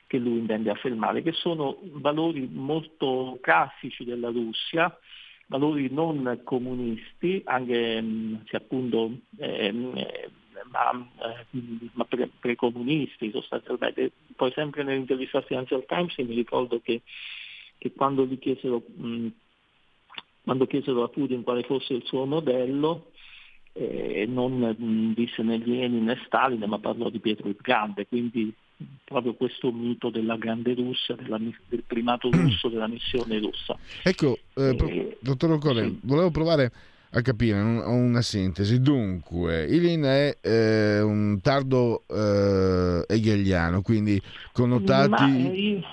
che lui intende affermare, che sono valori molto classici della Russia, valori non comunisti, anche mm, se appunto ehm, eh, ma, eh, ma pre- precomunisti sostanzialmente. Poi sempre nell'intervista al Financial Times mi ricordo che, che quando gli chiesero mh, mm, quando chiesero a Putin quale fosse il suo modello, eh, non mm, disse né Lenin né Stalin, ma parlò di Pietro il Grande, quindi proprio questo mito della grande Russia, della, del primato russo, della missione russa. Ecco, eh, eh, dottor Occorre, sì. volevo provare a capire una sintesi. Dunque, Ilin è eh, un tardo eh, hegeliano, quindi connotati... Eh,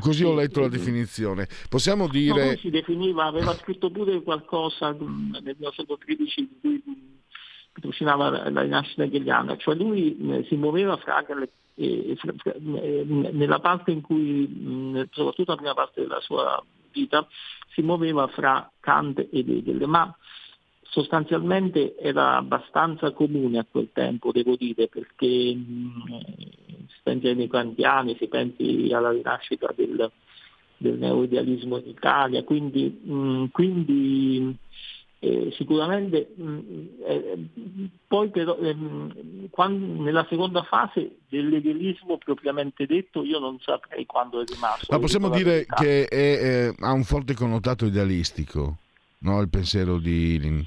Così ho letto la definizione. Possiamo dire... No, si definiva, aveva scritto pure qualcosa mm, nel 1913 in cui patrocinava la rinascita hegeliana, cioè lui eh, si muoveva fra, eh, fra, fra, eh, nella parte in cui, mh, soprattutto la prima parte della sua vita, si muoveva fra Kant ed Hegel, ma sostanzialmente era abbastanza comune a quel tempo, devo dire, perché mh, si pensi ai kantiani, si pensi alla rinascita del, del neoidealismo in Italia, quindi, mh, quindi eh, sicuramente mh, eh, poi però ehm, quando, nella seconda fase dell'idealismo propriamente detto io non saprei quando è rimasto. Ma possiamo dire che è, è, ha un forte connotato idealistico, no? il pensiero di Ilin.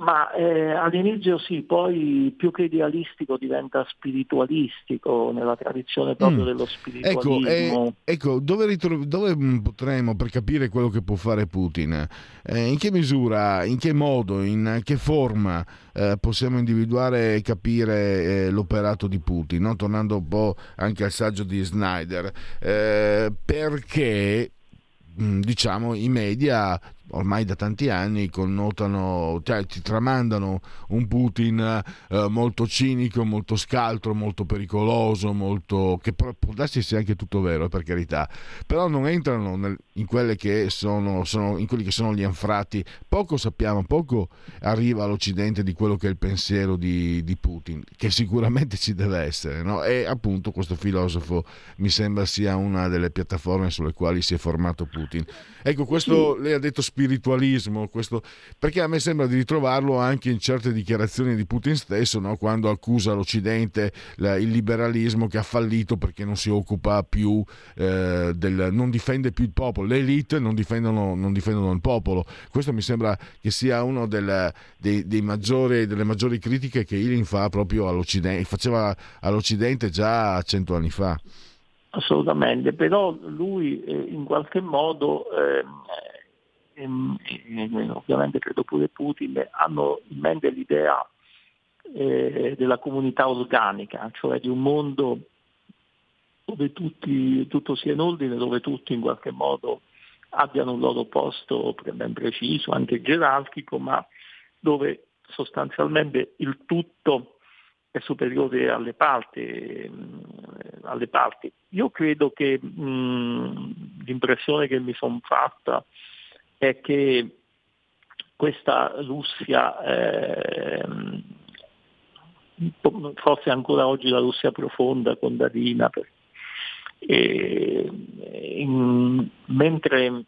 Ma eh, all'inizio sì, poi più che idealistico diventa spiritualistico nella tradizione proprio mm. dello spiritualismo. Ecco, eh, ecco dove, ritro- dove, mm, potremo, per capire quello che può fare Putin, eh, in che misura, in che modo, in che forma eh, possiamo individuare e capire eh, l'operato di Putin, no? tornando un po' anche al saggio di Snyder, eh, perché mm, diciamo i media ormai da tanti anni connotano, cioè ti tramandano un Putin eh, molto cinico, molto scaltro, molto pericoloso, molto, che può darsi sia anche tutto vero, per carità, però non entrano nel, in, sono, sono, in quelli che sono gli anfratti. Poco sappiamo, poco arriva all'Occidente di quello che è il pensiero di, di Putin, che sicuramente ci deve essere, no? e appunto questo filosofo mi sembra sia una delle piattaforme sulle quali si è formato Putin. Ecco, questo lei ha detto spiritualismo, questo, perché a me sembra di ritrovarlo anche in certe dichiarazioni di Putin stesso, no? quando accusa l'Occidente, la, il liberalismo che ha fallito perché non si occupa più eh, del, non difende più il popolo, le elite non difendono, non difendono il popolo. Questo mi sembra che sia una delle, maggiori critiche che Ilin fa proprio all'Occidente, faceva all'Occidente già cento anni fa. Assolutamente, però lui eh, in qualche modo eh, Ehm, e, ovviamente credo pure Putin, hanno in mente l'idea eh, della comunità organica, cioè di un mondo dove tutti, tutto sia in ordine, dove tutti in qualche modo abbiano un loro posto ben preciso, anche gerarchico, ma dove sostanzialmente il tutto è superiore alle parti. Alle parti. Io credo che mh, l'impressione che mi sono fatta è che questa Russia, eh, forse ancora oggi la Russia profonda, contadina, e, in, mentre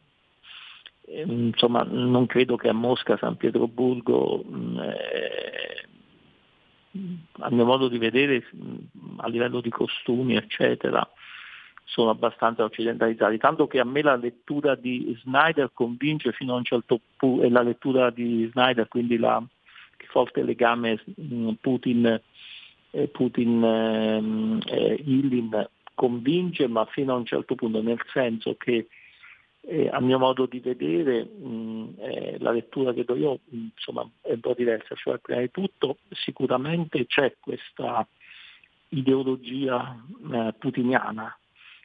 insomma, non credo che a Mosca, San Pietroburgo, eh, a mio modo di vedere, a livello di costumi, eccetera, sono abbastanza occidentalizzati, tanto che a me la lettura di Snyder convince fino a un certo punto, e la lettura di Snyder, quindi la, il forte legame Putin, eh, Putin eh, Ilin convince, ma fino a un certo punto, nel senso che eh, a mio modo di vedere mh, eh, la lettura che do io insomma, è un po' diversa, cioè prima di tutto sicuramente c'è questa ideologia eh, putiniana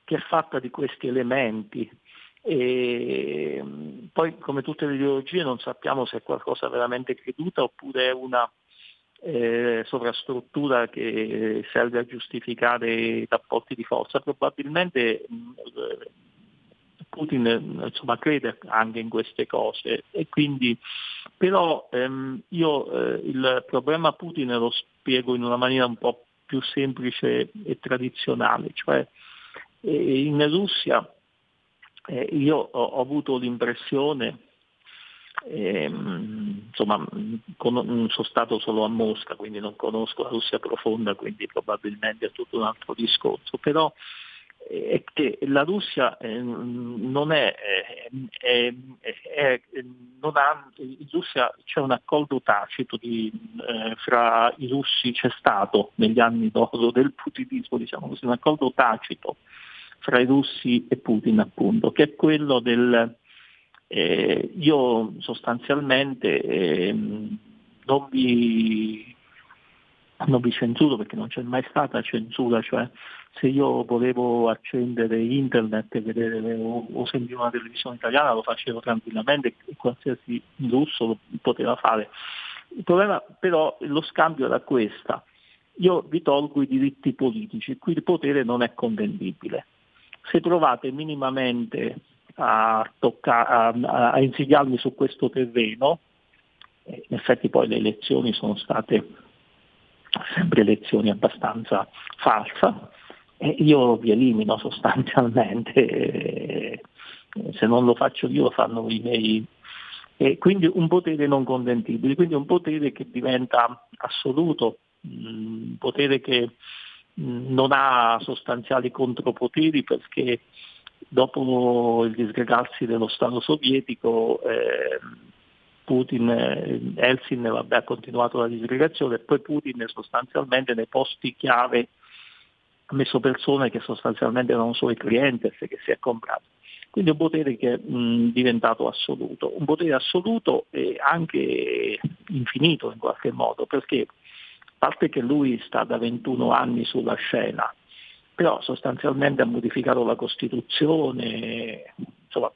che è fatta di questi elementi e poi come tutte le ideologie non sappiamo se è qualcosa veramente creduta oppure è una eh, sovrastruttura che serve a giustificare i rapporti di forza. Probabilmente Putin insomma, crede anche in queste cose e quindi però ehm, io eh, il problema Putin lo spiego in una maniera un po' più semplice e tradizionale, cioè in Russia eh, io ho, avuto l'impressione, ehm, insomma sono stato solo a Mosca, quindi non conosco la Russia profonda, quindi probabilmente è tutto un altro discorso, però è che la Russia eh, non è, è, è, non ha, in Russia c'è un accordo tacito di, eh, fra i russi, c'è stato negli anni d'oro del putinismo, diciamo così, un accordo tacito fra i russi e Putin appunto, che è quello del eh, io sostanzialmente ehm, non vi non vi censuro perché non c'è mai stata censura, cioè se io volevo accendere internet e vedere o, o sentire una televisione italiana lo facevo tranquillamente e qualsiasi russo lo poteva fare. Il problema però lo scambio era questo, io vi tolgo i diritti politici, qui il potere non è convendibile. Se provate minimamente a, tocca- a, a insidiarmi su questo terreno, in effetti poi le elezioni sono state sempre elezioni abbastanza falsa, io vi elimino [laughs] sostanzialmente, se non lo faccio io lo fanno i miei. E quindi un potere non contentibile, quindi un potere che diventa assoluto, un potere che non ha sostanziali contropoteri perché dopo il disgregarsi dello Stato sovietico eh, Putin, eh, Elsin vabbè, ha continuato la disgregazione e poi Putin sostanzialmente nei posti chiave ha messo persone che sostanzialmente erano suoi clienti che si è comprato. Quindi un potere che è mh, diventato assoluto, un potere assoluto e anche infinito in qualche modo, perché a parte che lui sta da 21 anni sulla scena, però sostanzialmente ha modificato la Costituzione, insomma,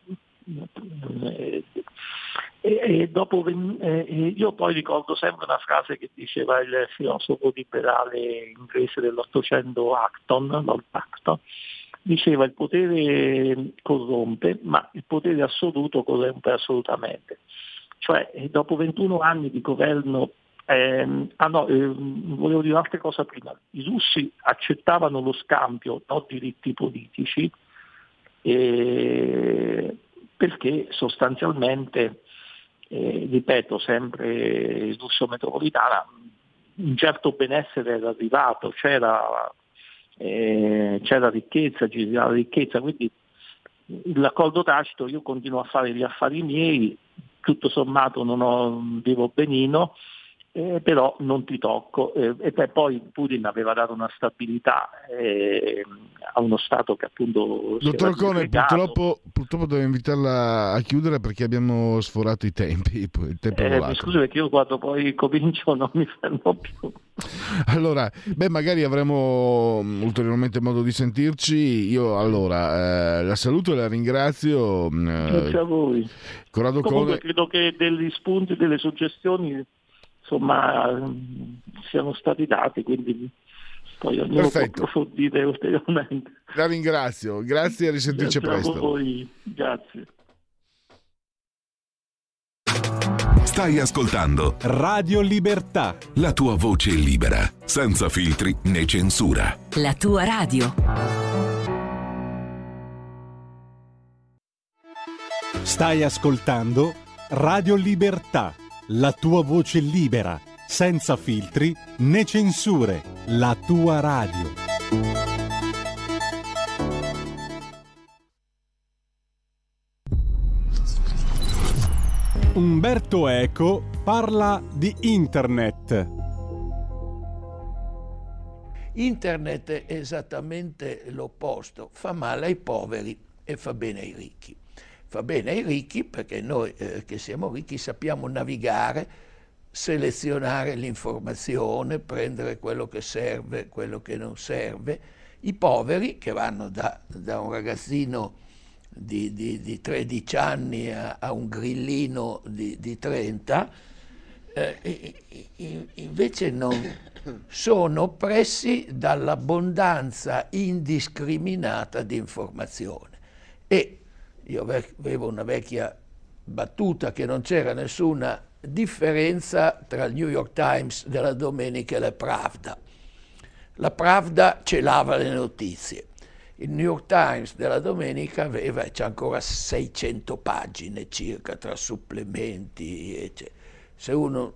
e, e eh, io poi ricordo sempre una frase che diceva il filosofo liberale inglese dell'Ottocento Acton, Lord Acton, diceva il potere corrompe, ma il potere assoluto corrompe assolutamente. Cioè dopo 21 anni di governo eh, ah no, eh, volevo dire un'altra cosa prima. I russi accettavano lo scambio, non diritti politici, eh, perché sostanzialmente, eh, ripeto, sempre il russo metropolitana, un certo benessere era arrivato, c'era, eh, c'era ricchezza, girava ricchezza, quindi l'accordo tacito io continuo a fare gli affari miei, tutto sommato non ho, vivo benino, eh, però non ti tocco. Eh, e poi Putin aveva dato una stabilità eh, a uno Stato che appunto... Dottor Cone, purtroppo, purtroppo devo invitarla a chiudere perché abbiamo sforato i tempi. Il tempo eh, scusi perché io quando poi comincio [laughs] non mi fermo più. Allora, beh, magari avremo mm, ulteriormente modo di sentirci. Io allora eh, la saluto e la ringrazio. Mm, Grazie a voi. Corrado Comunque Cone... credo che degli spunti, delle suggestioni insomma siano stati dati, quindi poi ognuno Perfetto. può approfondire [laughs] ulteriormente. La ringrazio, grazie e a risentirci grazie presto. A voi. Grazie. Stai ascoltando Radio Libertà. la tua voce libera, senza filtri né censura. La tua radio. Stai ascoltando Radio Libertà. La tua voce libera, senza filtri né censure. La tua radio. Umberto Eco parla di Internet. Internet è esattamente l'opposto, fa male ai poveri e fa bene ai ricchi. Fa bene ai ricchi perché noi eh, che siamo ricchi sappiamo navigare, selezionare l'informazione, prendere quello che serve, quello che non serve. I poveri che vanno da, da un ragazzino di, di- di 13 anni a, a un grillino di, di 30, eh, invece non sono oppressi dall'abbondanza indiscriminata di informazione. E io ave- avevo una vecchia battuta che non c'era nessuna differenza tra il New York Times della domenica e la Pravda. La Pravda celava le notizie. Il New York Times della domenica aveva, c'è ancora 600 pagine circa tra supplementi, eccetera. Se uno,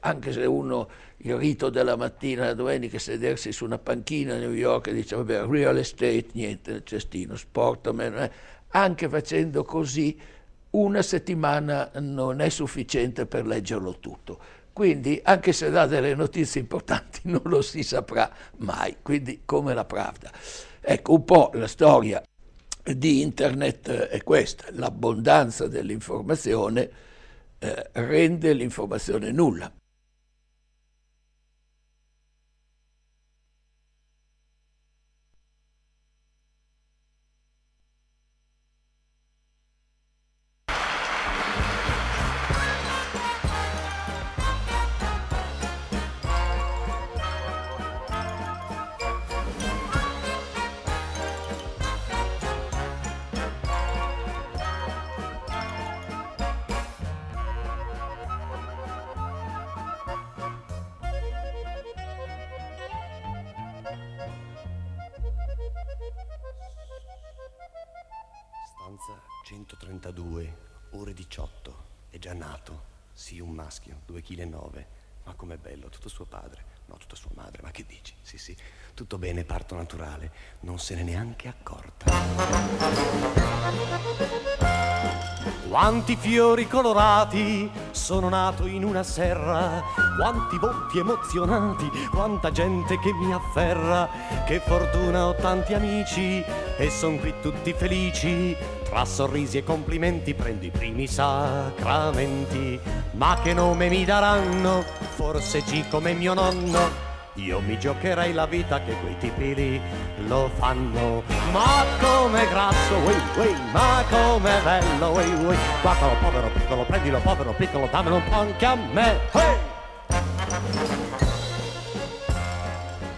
anche se uno il rito della mattina, la domenica, sedersi su una panchina a New York e dice vabbè, real estate, niente cestino, sport, eh. Anche facendo così una settimana non è sufficiente per leggerlo tutto. Quindi, anche se dà delle notizie importanti, [laughs] non lo si saprà mai. Quindi, come la Pravda. Ecco, un po' la storia di Internet eh, è questa: l'abbondanza dell'informazione eh, rende l'informazione nulla. Un maschio, 2,9 kg. Ma com'è bello, tutto suo padre. No, tutta sua madre, ma che dici? Sì, sì, tutto bene, parto naturale. Non se n'è neanche accorta. Quanti fiori colorati sono nato in una serra, quanti volti emozionati, quanta gente che mi afferra, che fortuna ho tanti amici e son qui tutti felici. Tra sorrisi e complimenti prendo i primi sacramenti, ma che nome mi daranno? Forse G come mio nonno. Io mi giocherei la vita che quei tipi lì lo fanno. Ma come grasso, wey, wey, ma come bello, wey, wey. Guardalo povero piccolo, prendilo povero piccolo, dammelo un po' anche a me. Hey!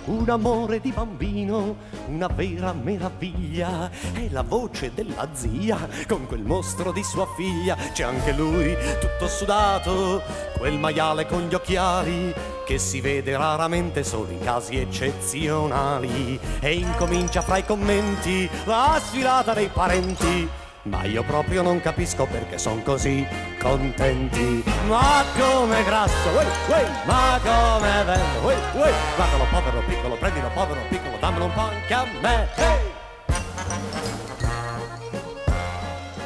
Un amore di bambino, una vera meraviglia. È la voce della zia con quel mostro di sua figlia. C'è anche lui, tutto sudato, quel maiale con gli occhiali che si vede raramente solo in casi eccezionali. E incomincia fra i commenti la sfilata dei parenti. Ma io proprio non capisco perché son così contenti. Ma come grasso, wey, wey, ma come bello, wey, wey. Guardalo povero piccolo, prendilo povero piccolo, dammelo un po' anche a me. Hey!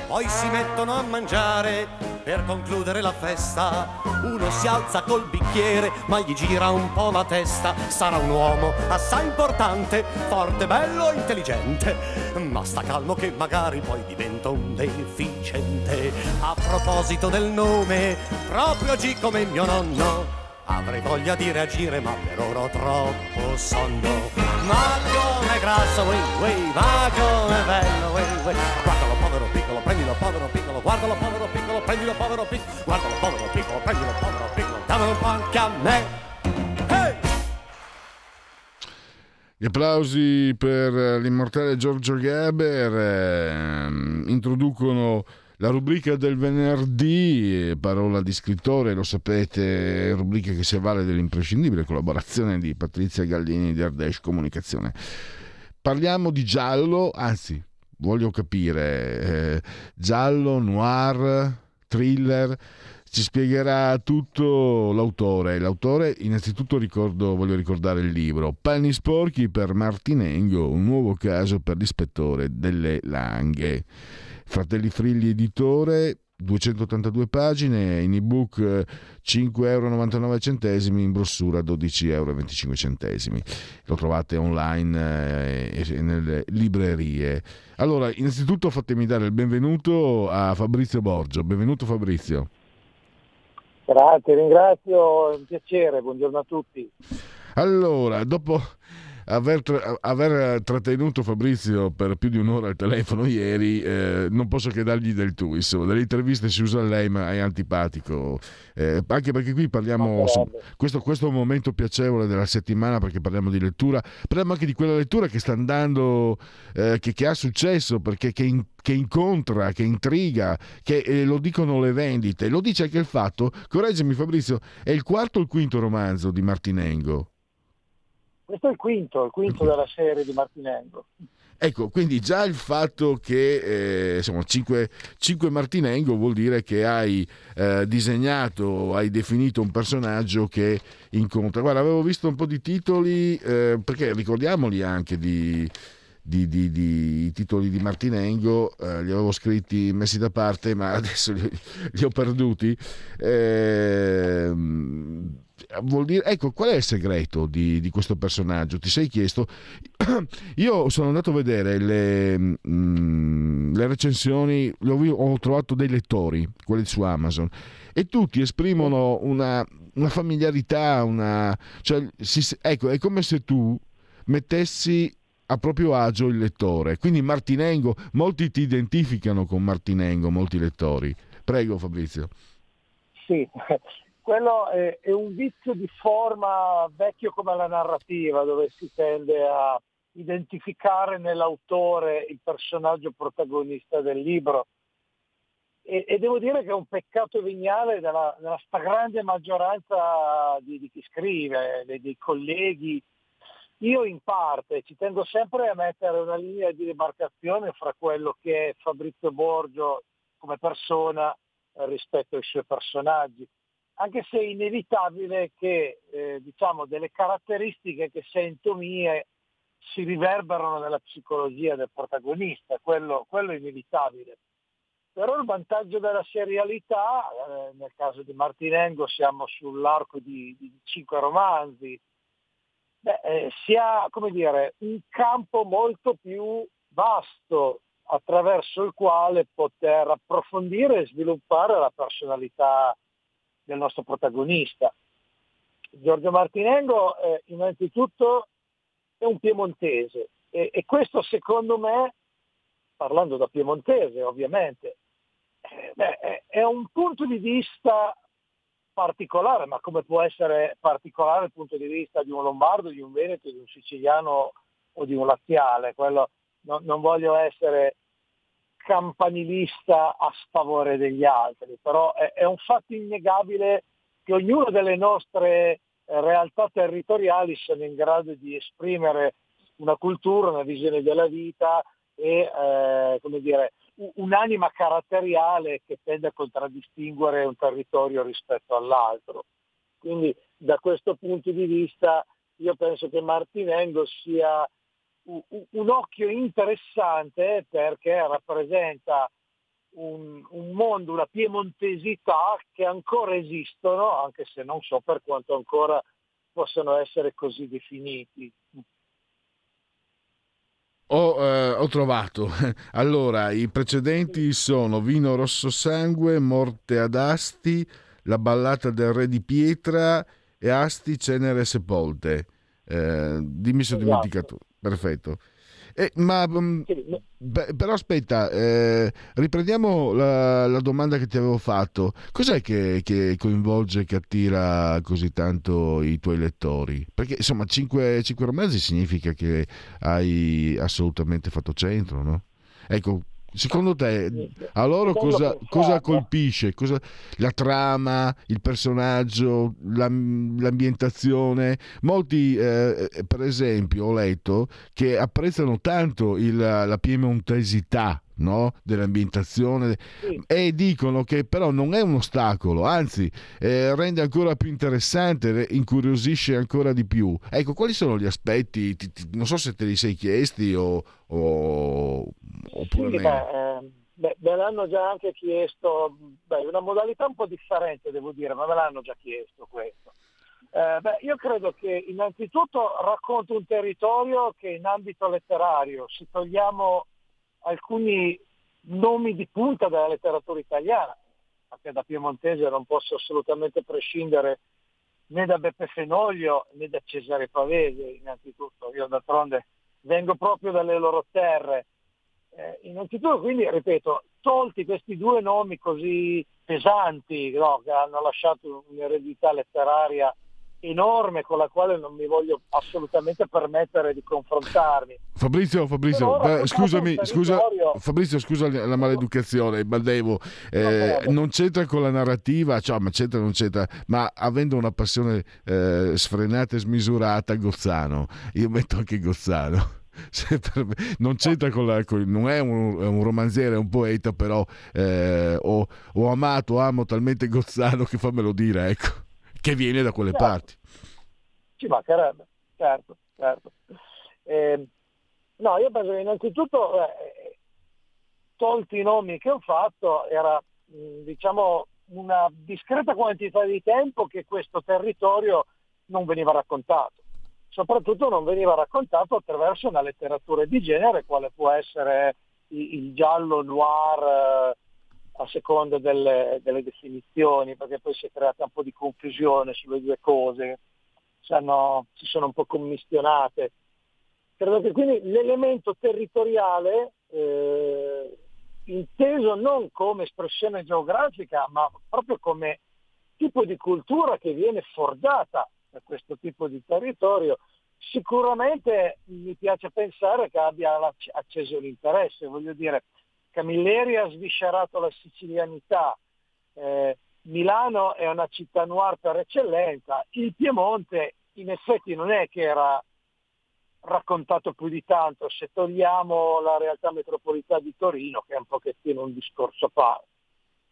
Poi si mettono a mangiare per concludere la festa. Uno si alza col bicchiere, ma gli gira un po' la testa. Sarà un uomo assai importante, forte, bello, intelligente. Ma sta calmo che magari poi diventa un deficiente. A proposito del nome, proprio G come mio nonno. Avrei voglia di reagire, ma per ora ho troppo sonno. Ma come grasso, wey, wey, ma come bello, wey, wey. Guardalo povero piccolo, prendilo povero piccolo, guardalo povero piccolo, prendilo povero piccolo, guardalo povero piccolo, prendilo povero piccolo, dammelo anche a me. Gli applausi per l'immortale Giorgio Gaber ehm, introducono La rubrica del venerdì, parola di scrittore, lo sapete, rubrica che si avvale dell'imprescindibile collaborazione di Patrizia Gallini di Ardesh Comunicazione. Parliamo di giallo, anzi, voglio capire, eh, giallo, noir, thriller, ci spiegherà tutto l'autore. L'autore, innanzitutto ricordo, voglio ricordare il libro Panni sporchi per Martinengo, un nuovo caso per l'ispettore delle Langhe. Fratelli Frilli editore, 282 pagine, in ebook 5,99 euro, in brossura 12,25 euro. Lo trovate online eh, e nelle librerie. Allora, innanzitutto fatemi dare il benvenuto a Fabrizio Borgio. Benvenuto Fabrizio. Grazie, ringrazio, è un piacere, buongiorno a tutti. Allora, dopo aver, aver, trattenuto Fabrizio per più di un'ora al telefono ieri, eh, non posso che dargli del tu. Insomma, delle interviste si usa lei, ma è antipatico. Eh, anche perché qui parliamo. Questo, questo, è un momento piacevole della settimana perché parliamo di lettura. Parliamo anche di quella lettura che sta andando, eh, che, che, ha successo perché che, in, che incontra, che intriga, che eh, lo dicono le vendite. Lo dice anche il fatto, correggimi Fabrizio, è il quarto o il quinto romanzo di Martinengo? Questo è il quinto, il quinto della serie di Martinengo. Ecco, quindi già il fatto che eh, insomma 5, 5 Martinengo vuol dire che hai eh, disegnato, hai definito un personaggio che incontra. Guarda, avevo visto un po' di titoli, eh, perché ricordiamoli anche di, di, di, di, i titoli di Martinengo, eh, li avevo scritti, messi da parte, ma [laughs] adesso li, li ho perduti. Eh, vuol dire, ecco, qual è il segreto di, di, questo personaggio? Ti sei chiesto? [clears throat] Io sono andato a vedere le, mm, le recensioni, ho, ho, trovato dei lettori, quelli su Amazon, e tutti esprimono una, una familiarità, una, cioè, si, ecco, è come se tu mettessi a proprio agio il lettore. Quindi Martinengo, molti ti identificano con Martinengo, molti lettori. Prego Fabrizio. Sì, quello è, è, un vizio di forma vecchio come la narrativa, dove si tende a identificare nell'autore il personaggio protagonista del libro. E, e devo dire che è un peccato veniale della, della stragrande maggioranza di, di chi scrive, dei, dei, colleghi. Io in parte ci tengo sempre a mettere una linea di demarcazione fra quello che è Fabrizio Borgio come persona rispetto ai suoi personaggi anche se è inevitabile che eh, diciamo, delle caratteristiche che sento mie si riverberano nella psicologia del protagonista, quello, quello è inevitabile. Però il vantaggio della serialità, eh, nel caso di Martinengo siamo sull'arco di, di cinque romanzi, beh, eh, si ha come dire, un campo molto più vasto attraverso il quale poter approfondire e sviluppare la personalità del nostro protagonista. Giorgio Martinengo eh, innanzitutto è un piemontese e, e, questo secondo me, parlando da piemontese ovviamente, eh, beh, è un punto di vista particolare, ma come può essere particolare il punto di vista di un lombardo, di un veneto, di un siciliano o di un laziale. Quello, no, non voglio essere campanilista a sfavore degli altri, però è, è un fatto innegabile che ognuna delle nostre eh, realtà territoriali siano in grado di esprimere una cultura, una visione della vita e eh, come dire, un'anima caratteriale che tende a contraddistinguere un territorio rispetto all'altro. Quindi da questo punto di vista io penso che Martinengo sia un, occhio interessante perché rappresenta un, un, mondo, una piemontesità che ancora esistono, anche se non so per quanto ancora possano essere così definiti. Ho, eh, ho, trovato. [laughs] Allora, i precedenti sono Vino Rosso Sangue, Morte ad Asti, La ballata del re di pietra e Asti Cenere Sepolte. Eh, dimmi se ho esatto. dimenticato perfetto. Eh, ma mm, beh, però aspetta, eh, riprendiamo la, la, domanda che ti avevo fatto. Cos'è che, che, coinvolge, che attira così tanto i tuoi lettori? Perché insomma, cinque, romanzi significa che hai assolutamente fatto centro, no? Ecco, secondo te a loro cosa, cosa colpisce? Cosa, la trama, il personaggio, la, l'ambientazione? Molti, eh, per esempio, ho letto che apprezzano tanto il, la piemontesità no? dell'ambientazione sì. e dicono che però non è un ostacolo, anzi eh, rende ancora più interessante, incuriosisce ancora di più. Ecco, quali sono gli aspetti? Ti, ti, non so se te li sei chiesti o, o oppure sì, beh, eh, beh, me l'hanno già anche chiesto, beh, una modalità un po' differente devo dire, ma me l'hanno già chiesto questo. Eh, beh, io credo che innanzitutto racconto un territorio che in ambito letterario, se togliamo alcuni nomi di punta della letteratura italiana, perché da piemontese non posso assolutamente prescindere né da Beppe Fenoglio né da Cesare Pavese, innanzitutto. Io d'altronde vengo proprio dalle loro terre. Eh, innanzitutto, quindi, ripeto, tolti questi due nomi così pesanti, no, che hanno lasciato un'eredità letteraria enorme con la quale non mi voglio assolutamente permettere di confrontarmi. Fabrizio, Fabrizio, beh, scusami, scusa, Fabrizio, scusa la maleducazione, Baldevo, eh, non c'entra con la narrativa, cioè, ma c'entra non c'entra, ma avendo una passione eh, sfrenata e smisurata, Gozzano, io metto anche Gozzano. [laughs] non c'entra con la con, non è un, è un, romanziere, è un poeta, però eh, ho, ho amato, amo talmente Gozzano che fammelo dire, ecco che viene da quelle certo. parti. Ci mancherebbe, certo, certo. Eh, no, io penso che innanzitutto, eh, tolti i nomi che ho fatto, era mh, diciamo una discreta quantità di tempo che questo territorio non veniva raccontato. Soprattutto non veniva raccontato attraverso una letteratura di genere, quale può essere il, il giallo noir, eh, a seconda delle, delle, definizioni, perché poi si è creata un po' di confusione sulle due cose, si, si sono un po' commissionate. Credo che quindi l'elemento territoriale, eh, inteso non come espressione geografica, ma proprio come tipo di cultura che viene forgiata da questo tipo di territorio, sicuramente mi piace pensare che abbia acceso l'interesse. Voglio dire, Camilleri ha sviscerato la sicilianità, eh, Milano è una città noir per eccellenza, il Piemonte in effetti non è che era raccontato più di tanto. Se togliamo la realtà metropolitana di Torino che è un pochettino un discorso a parte.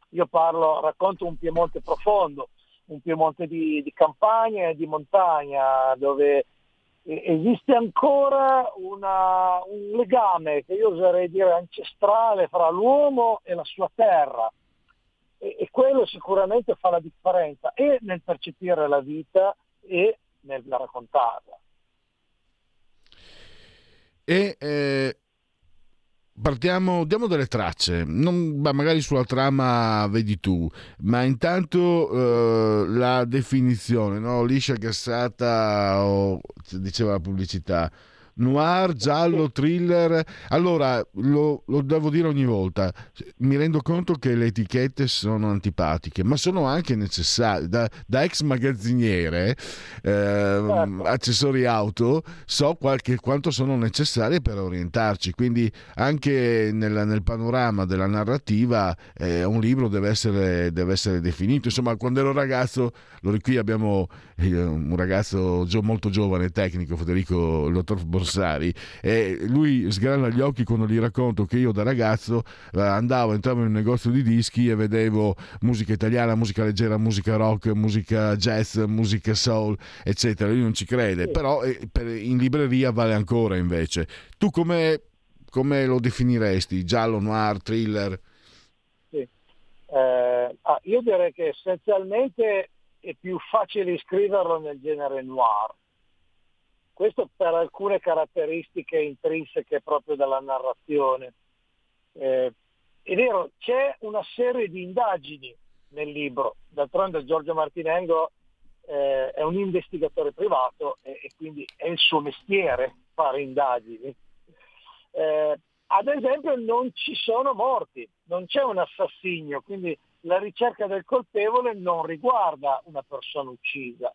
Io parlo, racconto un Piemonte profondo, un Piemonte di, di campagna e di montagna dove esiste ancora una, un legame che io oserei dire ancestrale fra l'uomo e la sua terra e, e, quello sicuramente fa la differenza e nel percepire la vita e nel raccontarla. E eh, Partiamo, diamo delle tracce, non, beh, magari sulla trama vedi tu, ma intanto eh, la definizione, no? liscia gassata o diceva la pubblicità, noir, giallo, thriller. Allora, lo, lo, devo dire ogni volta, mi rendo conto che le etichette sono antipatiche, ma sono anche necessarie. Da, da ex magazziniere, eh, accessori auto, so qualche, quanto sono necessarie per orientarci, quindi anche nel, nel panorama della narrativa eh, un libro deve essere, deve essere, definito. Insomma, quando ero ragazzo, qui abbiamo eh, un ragazzo molto giovane, tecnico, Federico, il dottor Borsellino, Borsari e lui sgrana gli occhi quando gli racconto che io da ragazzo eh, andavo, entravo in un negozio di dischi e vedevo musica italiana, musica leggera, musica rock, musica jazz, musica soul, eccetera. Lui non ci crede, però eh, in libreria vale ancora invece. Tu come, come lo definiresti? Giallo, noir, thriller? Sì. Eh, ah, io direi che essenzialmente è più facile scriverlo nel genere noir questo per alcune caratteristiche intrinseche proprio della narrazione. Eh, è vero, c'è una serie di indagini nel libro, d'altronde Giorgio Martinengo eh, è un investigatore privato e, e, quindi è il suo mestiere fare indagini. Eh, ad esempio non ci sono morti, non c'è un assassinio, quindi la ricerca del colpevole non riguarda una persona uccisa,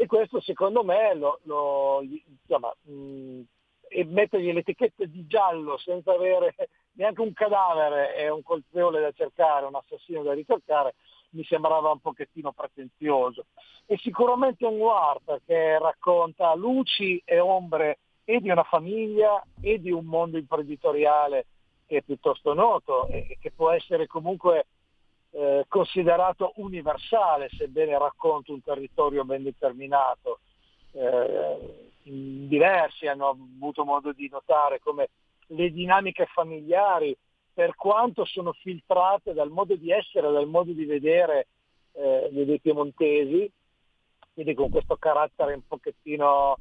e questo secondo me lo, lo insomma, mh, e mettergli l'etichetta di giallo senza avere [laughs] neanche un cadavere è un colpevole da cercare, un assassino da ricercare, mi sembrava un pochettino pretenzioso. E sicuramente un noir perché racconta luci e ombre e di una famiglia e di un mondo imprenditoriale che è piuttosto noto e che può essere comunque eh, considerato universale, sebbene racconta un territorio ben determinato. Eh, diversi hanno avuto modo di notare come le dinamiche familiari, per quanto sono filtrate dal modo di essere, dal modo di vedere eh, dei piemontesi, quindi con questo carattere un pochettino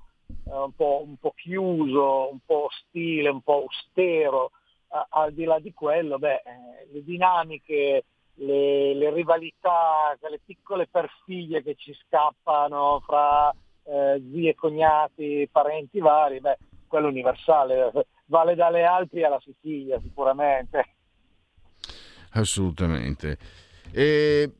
eh, un, po', un, po', chiuso, un po' ostile, un po' austero, a, al di là di quello, beh, eh, le dinamiche, le, le, rivalità, le piccole perfiglie che ci scappano fra eh, zii e cognati, parenti vari, beh, quello universale, vale dalle Alpi alla Sicilia sicuramente. Assolutamente. E,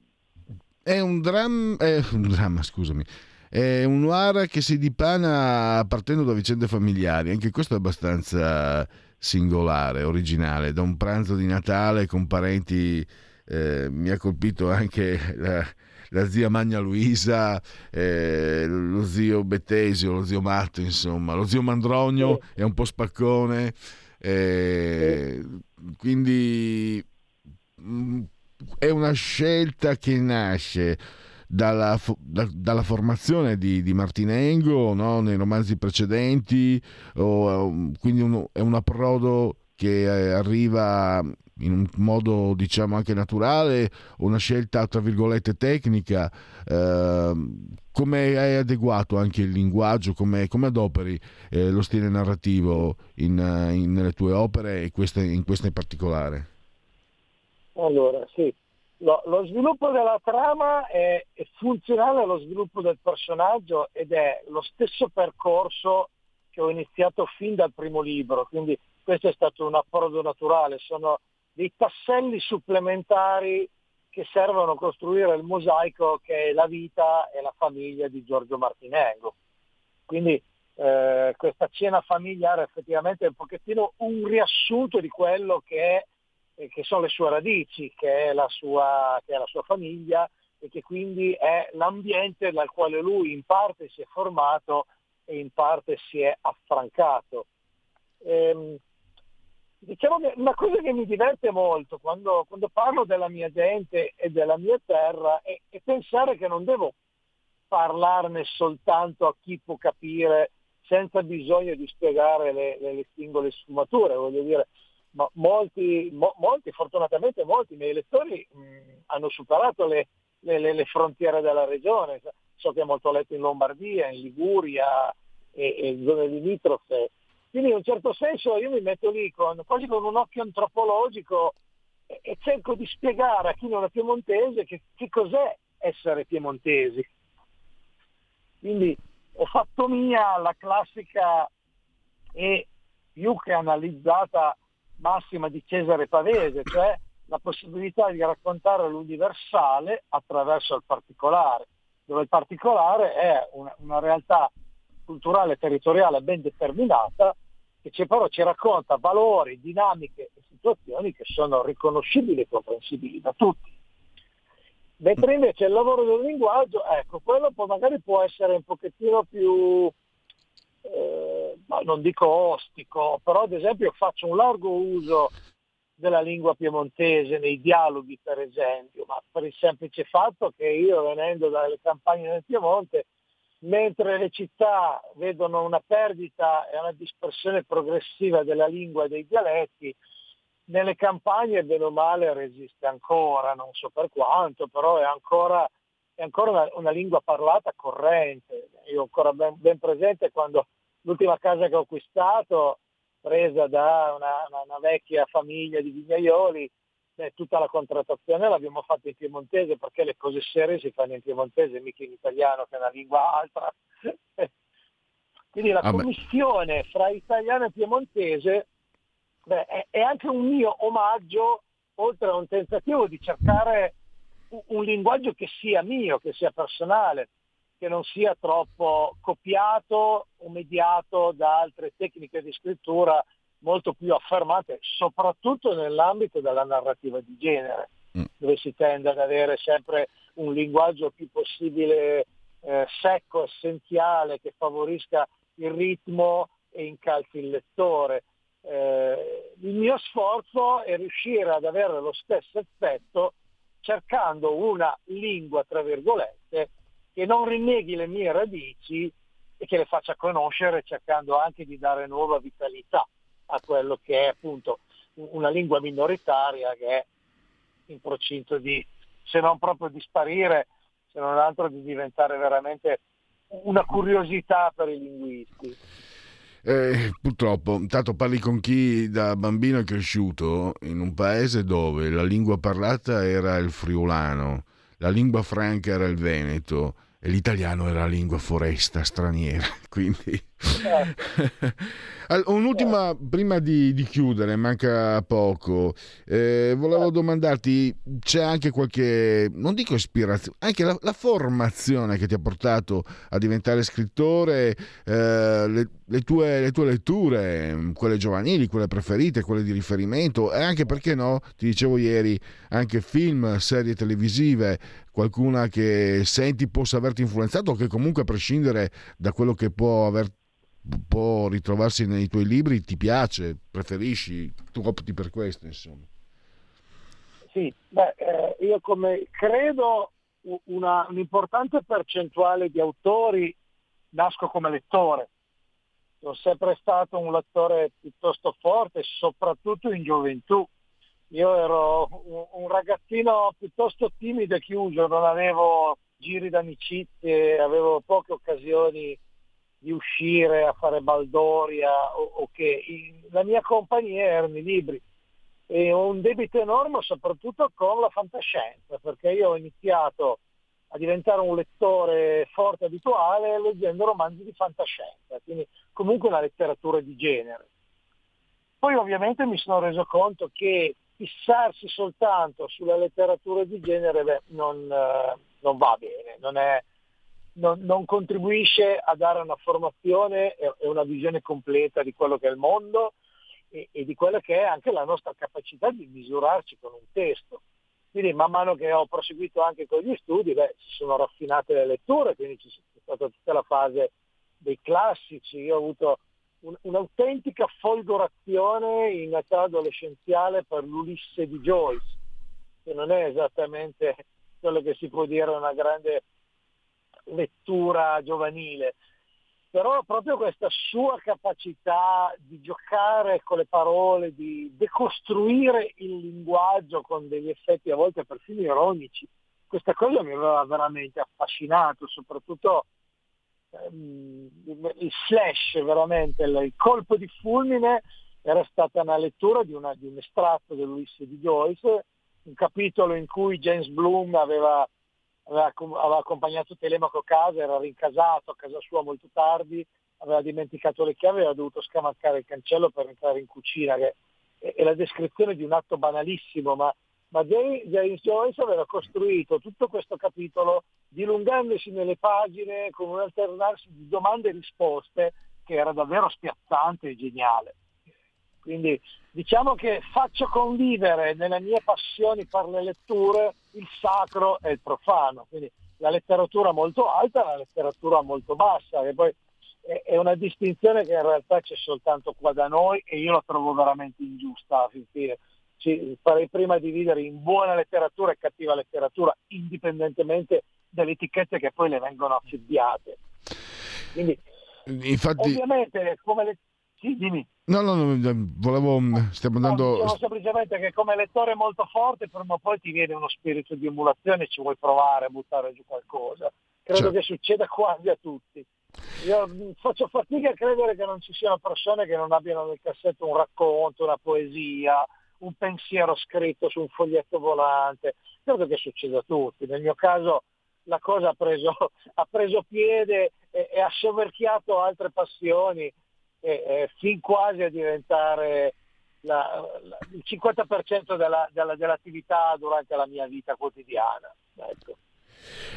è un dramma, è un dramma, scusami. È un noir che si dipana partendo da vicende familiari, anche questo è abbastanza singolare, originale. Da un pranzo di Natale con parenti eh, mi ha colpito anche [laughs] la, la zia Magna Luisa, eh, lo zio Bettesio, lo zio Matto, insomma, lo zio Mandrogno è un po' spaccone, eh, quindi mh, mm, è una scelta che nasce dalla, da, dalla formazione di, di Martinengo no? nei romanzi precedenti, o, quindi un, è un approdo che eh, arriva in un modo diciamo anche naturale, una scelta tra virgolette tecnica, eh, come hai adeguato anche il linguaggio, come, come adoperi eh, lo stile narrativo in, in, nelle tue opere e queste, in questa in particolare? Allora, sì, lo, lo sviluppo della trama è, è funzionale allo sviluppo del personaggio ed è lo stesso percorso che ho iniziato fin dal primo libro, quindi questo è stato un approdo naturale, sono dei tasselli supplementari che servono a costruire il mosaico che è la vita e la famiglia di Giorgio Martinengo. Quindi eh, questa cena familiare effettivamente è un pochettino un riassunto di quello che, è, eh, che sono le sue radici, che è, sua, che è la sua famiglia e che quindi è l'ambiente dal quale lui in parte si è formato e in parte si è affrancato. Ehm, diciamo che una cosa che mi diverte molto quando, quando parlo della mia gente e della mia terra è, è, pensare che non devo parlarne soltanto a chi può capire senza bisogno di spiegare le, le, le singole sfumature, voglio dire, ma molti, mo, molti, fortunatamente molti miei lettori mh, hanno superato le, le, frontiere della regione, so che è molto letto in Lombardia, in Liguria e, e zone limitrofe, quindi in un certo senso io mi metto lì con, quasi con un occhio antropologico e, e cerco di spiegare a chi non è piemontese che, che cos'è essere piemontesi. Quindi ho fatto mia la classica e più che analizzata massima di Cesare Pavese, cioè la possibilità di raccontare l'universale attraverso il particolare, dove il particolare è una, una realtà culturale territoriale ben determinata che però ci racconta valori, dinamiche e situazioni che sono riconoscibili e comprensibili da tutti. Mentre invece il lavoro del linguaggio, ecco, quello poi magari può essere un pochettino più, eh, non dico ostico, però ad esempio faccio un largo uso della lingua piemontese nei dialoghi per esempio, ma per il semplice fatto che io venendo dalle campagne del Piemonte mentre le città vedono una perdita e una dispersione progressiva della lingua e dei dialetti, nelle campagne bene o male resiste ancora, non so per quanto, però è ancora, è ancora una, una, lingua parlata corrente. Io ho ancora ben, ben, presente quando l'ultima casa che ho acquistato, presa da una, una, una vecchia famiglia di vignaioli, Beh, tutta la contrattazione l'abbiamo fatta in piemontese perché le cose serie si fanno in piemontese, mica in italiano che è una lingua altra. [laughs] Quindi la ah commissione fra italiano e piemontese beh, è, è, anche un mio omaggio, oltre a un tentativo di cercare un, un linguaggio che sia mio, che sia personale, che non sia troppo copiato o mediato da altre tecniche di scrittura molto più affermate, soprattutto nell'ambito della narrativa di genere, mm. dove si tende ad avere sempre un linguaggio più possibile eh, secco, essenziale, che favorisca il ritmo e incalzi il lettore. Eh, il mio sforzo è riuscire ad avere lo stesso effetto cercando una lingua, tra virgolette, che non rinneghi le mie radici e che le faccia conoscere cercando anche di dare nuova vitalità a quello che è appunto una lingua minoritaria che è in procinto di, se non proprio di sparire, se non altro di diventare veramente una curiosità per i linguisti. Eh, purtroppo, intanto parli con chi da bambino è cresciuto in un paese dove la lingua parlata era il friulano, la lingua franca era il veneto e l'italiano era la lingua foresta straniera. [laughs] Quindi Un'ultima, prima di, di, chiudere, manca poco, eh, volevo domandarti, c'è anche qualche, non dico ispirazione, anche la, la formazione che ti ha portato a diventare scrittore, eh, le, le, tue, le, tue, letture, quelle giovanili, quelle preferite, quelle di riferimento e anche, perché no, ti dicevo ieri, anche film, serie televisive, qualcuna che senti possa averti influenzato o che comunque a prescindere da quello che può aver può ritrovarsi nei tuoi libri, ti piace, preferisci, tu opti per questo, insomma. Sì, beh, eh, io come credo una, un'importante percentuale di autori nasco come lettore. Sono sempre stato un lettore piuttosto forte, soprattutto in gioventù. Io ero un, un ragazzino piuttosto timido e chiuso, non avevo giri d'amicizie, avevo poche occasioni di uscire a fare baldoria o, o che la mia compagnia erano i libri e ho un debito enorme soprattutto con la fantascienza perché io ho iniziato a diventare un lettore forte abituale leggendo romanzi di fantascienza, quindi comunque una letteratura di genere. Poi ovviamente mi sono reso conto che fissarsi soltanto sulla letteratura di genere beh, non, eh, non, va bene, non è, non, non, contribuisce a dare una formazione e, una visione completa di quello che è il mondo e, e, di quella che è anche la nostra capacità di misurarci con un testo. Quindi man mano che ho proseguito anche con gli studi, beh, si sono raffinate le letture, quindi c'è stata tutta la fase dei classici, io ho avuto un, un'autentica folgorazione in età adolescenziale per l'Ulisse di Joyce, che non è esattamente quello che si può dire una grande lettura giovanile, però proprio questa sua capacità di giocare con le parole, di decostruire il linguaggio con degli effetti a volte perfino ironici, questa cosa mi aveva veramente affascinato, soprattutto ehm, il flash, veramente, il colpo di fulmine era stata una lettura di, una, di un estratto dell'Ulisse di Joyce, un capitolo in cui James Bloom aveva aveva, accompagnato Telemaco a casa, era rincasato a casa sua molto tardi, aveva dimenticato le chiavi, aveva dovuto scamaccare il cancello per entrare in cucina, che è, è la descrizione di un atto banalissimo, ma, ma James Joyce aveva costruito tutto questo capitolo dilungandosi nelle pagine con un alternarsi di domande e risposte che era davvero spiazzante e geniale. Quindi diciamo che faccio convivere nelle mie passioni per le letture il sacro e il profano, quindi la letteratura molto alta e la letteratura molto bassa, che poi è una distinzione che in realtà c'è soltanto qua da noi e io la trovo veramente ingiusta a. Ci farei prima dividere in buona letteratura e cattiva letteratura, indipendentemente dalle etichette che poi le vengono affibbiate. Quindi, Infatti... ovviamente, come le... Sì, dimmi. No, no, no, volevo, stiamo andando... No, semplicemente che come lettore molto forte, prima o poi ti viene uno spirito di emulazione e ci vuoi provare a buttare giù qualcosa. Credo certo. che succeda quasi a tutti. Io faccio fatica a credere che non ci siano persone che non abbiano nel cassetto un racconto, una poesia, un pensiero scritto su un foglietto volante. Credo che succeda a tutti. Nel mio caso la cosa ha preso, [laughs] ha preso piede e, e ha soverchiato altre passioni eh, fin quasi a diventare la, la, il 50% della, della, dell'attività durante la mia vita quotidiana. Ecco.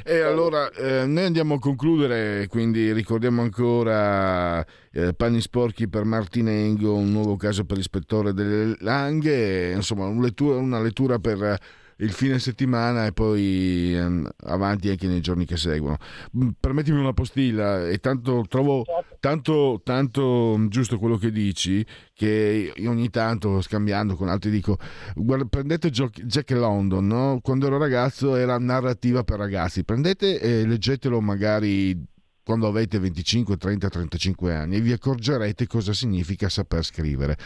E allora eh, noi andiamo a concludere, quindi ricordiamo ancora eh, panni sporchi per Martinengo, un nuovo caso per l'ispettore delle Langhe, insomma un lettura, una lettura per il fine settimana e poi ehm, avanti anche nei giorni che seguono. Mm, Permettimi una postilla e tanto trovo tanto, tanto giusto quello che dici che ogni tanto scambiando con altri dico guarda, prendete Jack London, no? quando ero ragazzo era narrativa per ragazzi, prendete e leggetelo magari quando avete 25, 30, 35 anni e vi accorgerete cosa significa saper scrivere.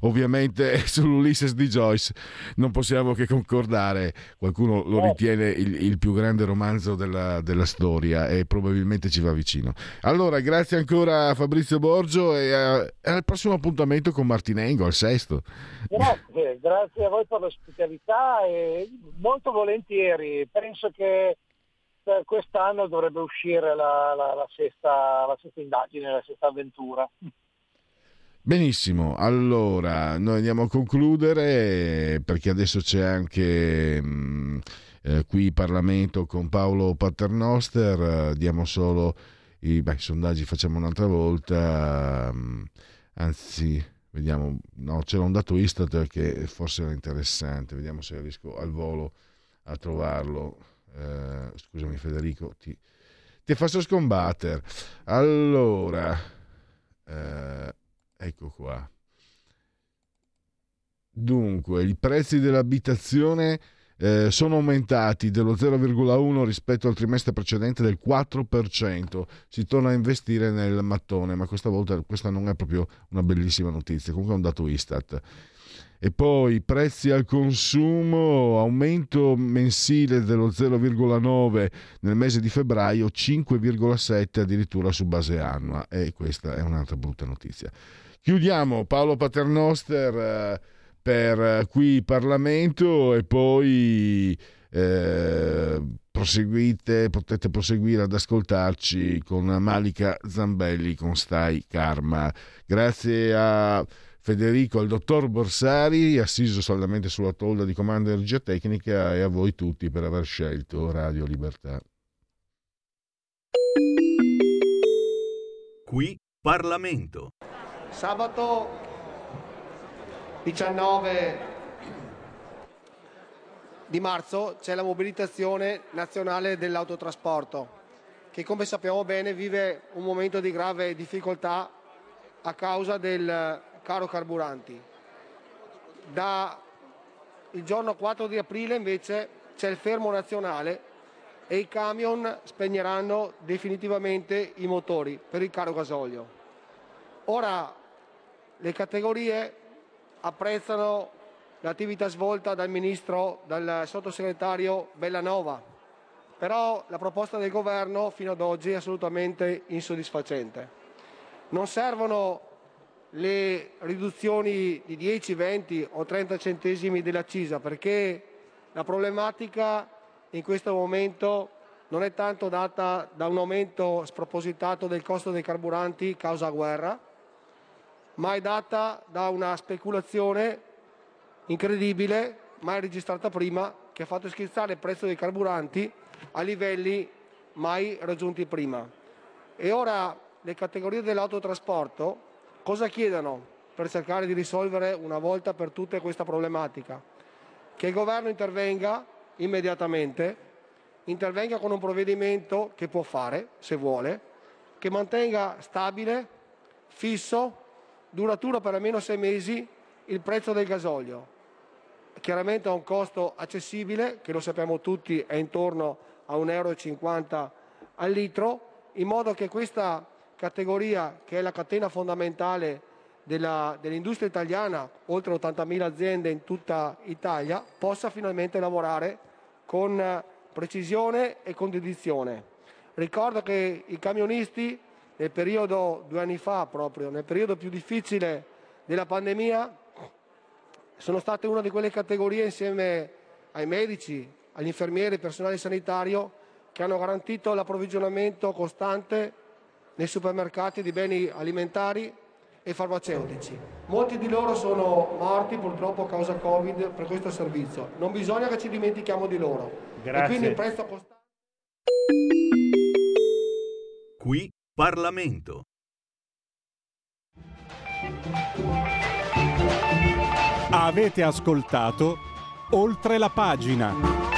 Ovviamente [laughs] sull'Ulysses di Joyce non possiamo che concordare, qualcuno lo ritiene il, il più grande romanzo della, della, storia e probabilmente ci va vicino. Allora, grazie ancora a Fabrizio Borgio e, a, al prossimo appuntamento con Martinengo, al sesto. Grazie, grazie a voi per l'ospitalità e molto volentieri. Penso che quest'anno dovrebbe uscire la, la, la, sesta, la sesta indagine, la sesta avventura. Benissimo, allora noi andiamo a concludere perché adesso c'è anche mh, eh, qui in Parlamento con Paolo Paternoster, eh, diamo solo i, beh, sondaggi, facciamo un'altra volta, mh, anzi vediamo, no, c'era un dato Istat che forse era interessante, vediamo se riesco al volo a trovarlo. Eh, scusami Federico, ti, ti faccio scombattere. Allora, eh, ecco qua. Dunque, i prezzi dell'abitazione eh, sono aumentati dello 0,1 rispetto al trimestre precedente del 4%. Si torna a investire nel mattone, ma questa volta questa non è proprio una bellissima notizia. Comunque è un dato Istat e poi prezzi al consumo, aumento mensile dello 0,9 nel mese di febbraio, 5,7 addirittura su base annua e questa è un'altra brutta notizia. Chiudiamo Paolo Paternoster eh, per qui Parlamento e poi eh, proseguite, potete proseguire ad ascoltarci con Malika Zambelli con Stai Karma. Grazie a Federico, al dottor Borsari, assiso saldamente sulla tolda di comando energia tecnica e a voi tutti per aver scelto Radio Libertà. Qui Parlamento. Sabato 19 di marzo c'è la mobilitazione nazionale dell'autotrasporto che come sappiamo bene vive un momento di grave difficoltà a causa del caro carburanti. Da il giorno 4 di aprile invece c'è il fermo nazionale e i camion spegneranno definitivamente i motori per il caro gasolio. Ora le categorie apprezzano l'attività svolta dal ministro, dal sottosegretario Bellanova, però la proposta del governo fino ad oggi è assolutamente insoddisfacente. Non servono le riduzioni di 10, 20 o 30 centesimi dell'accisa perché la problematica in questo momento non è tanto data da un aumento spropositato del costo dei carburanti causa guerra, ma è data da una speculazione incredibile, mai registrata prima, che ha fatto schizzare il prezzo dei carburanti a livelli mai raggiunti prima. E ora le categorie dell'autotrasporto Cosa chiedono per cercare di risolvere una volta per tutte questa problematica? Che il governo intervenga immediatamente, intervenga con un provvedimento che può fare, se vuole, che mantenga stabile, fisso, duraturo per almeno sei mesi il prezzo del gasolio. Chiaramente a un costo accessibile, che lo sappiamo tutti è intorno a 1,50 euro al litro, in modo che questa categoria che è la catena fondamentale della, dell'industria italiana, oltre 80.000 aziende in tutta Italia, possa finalmente lavorare con precisione e con dedizione. Ricordo che i camionisti nel periodo, due anni fa proprio, nel periodo più difficile della pandemia, sono state una di quelle categorie insieme ai medici, agli infermieri, al personale sanitario che hanno garantito l'approvvigionamento costante nei supermercati di beni alimentari e farmaceutici. Molti di loro sono morti purtroppo a causa Covid per questo servizio. Non bisogna che ci dimentichiamo di loro. Grazie. E quindi il prezzo costante. Qui Parlamento. Avete ascoltato oltre la pagina.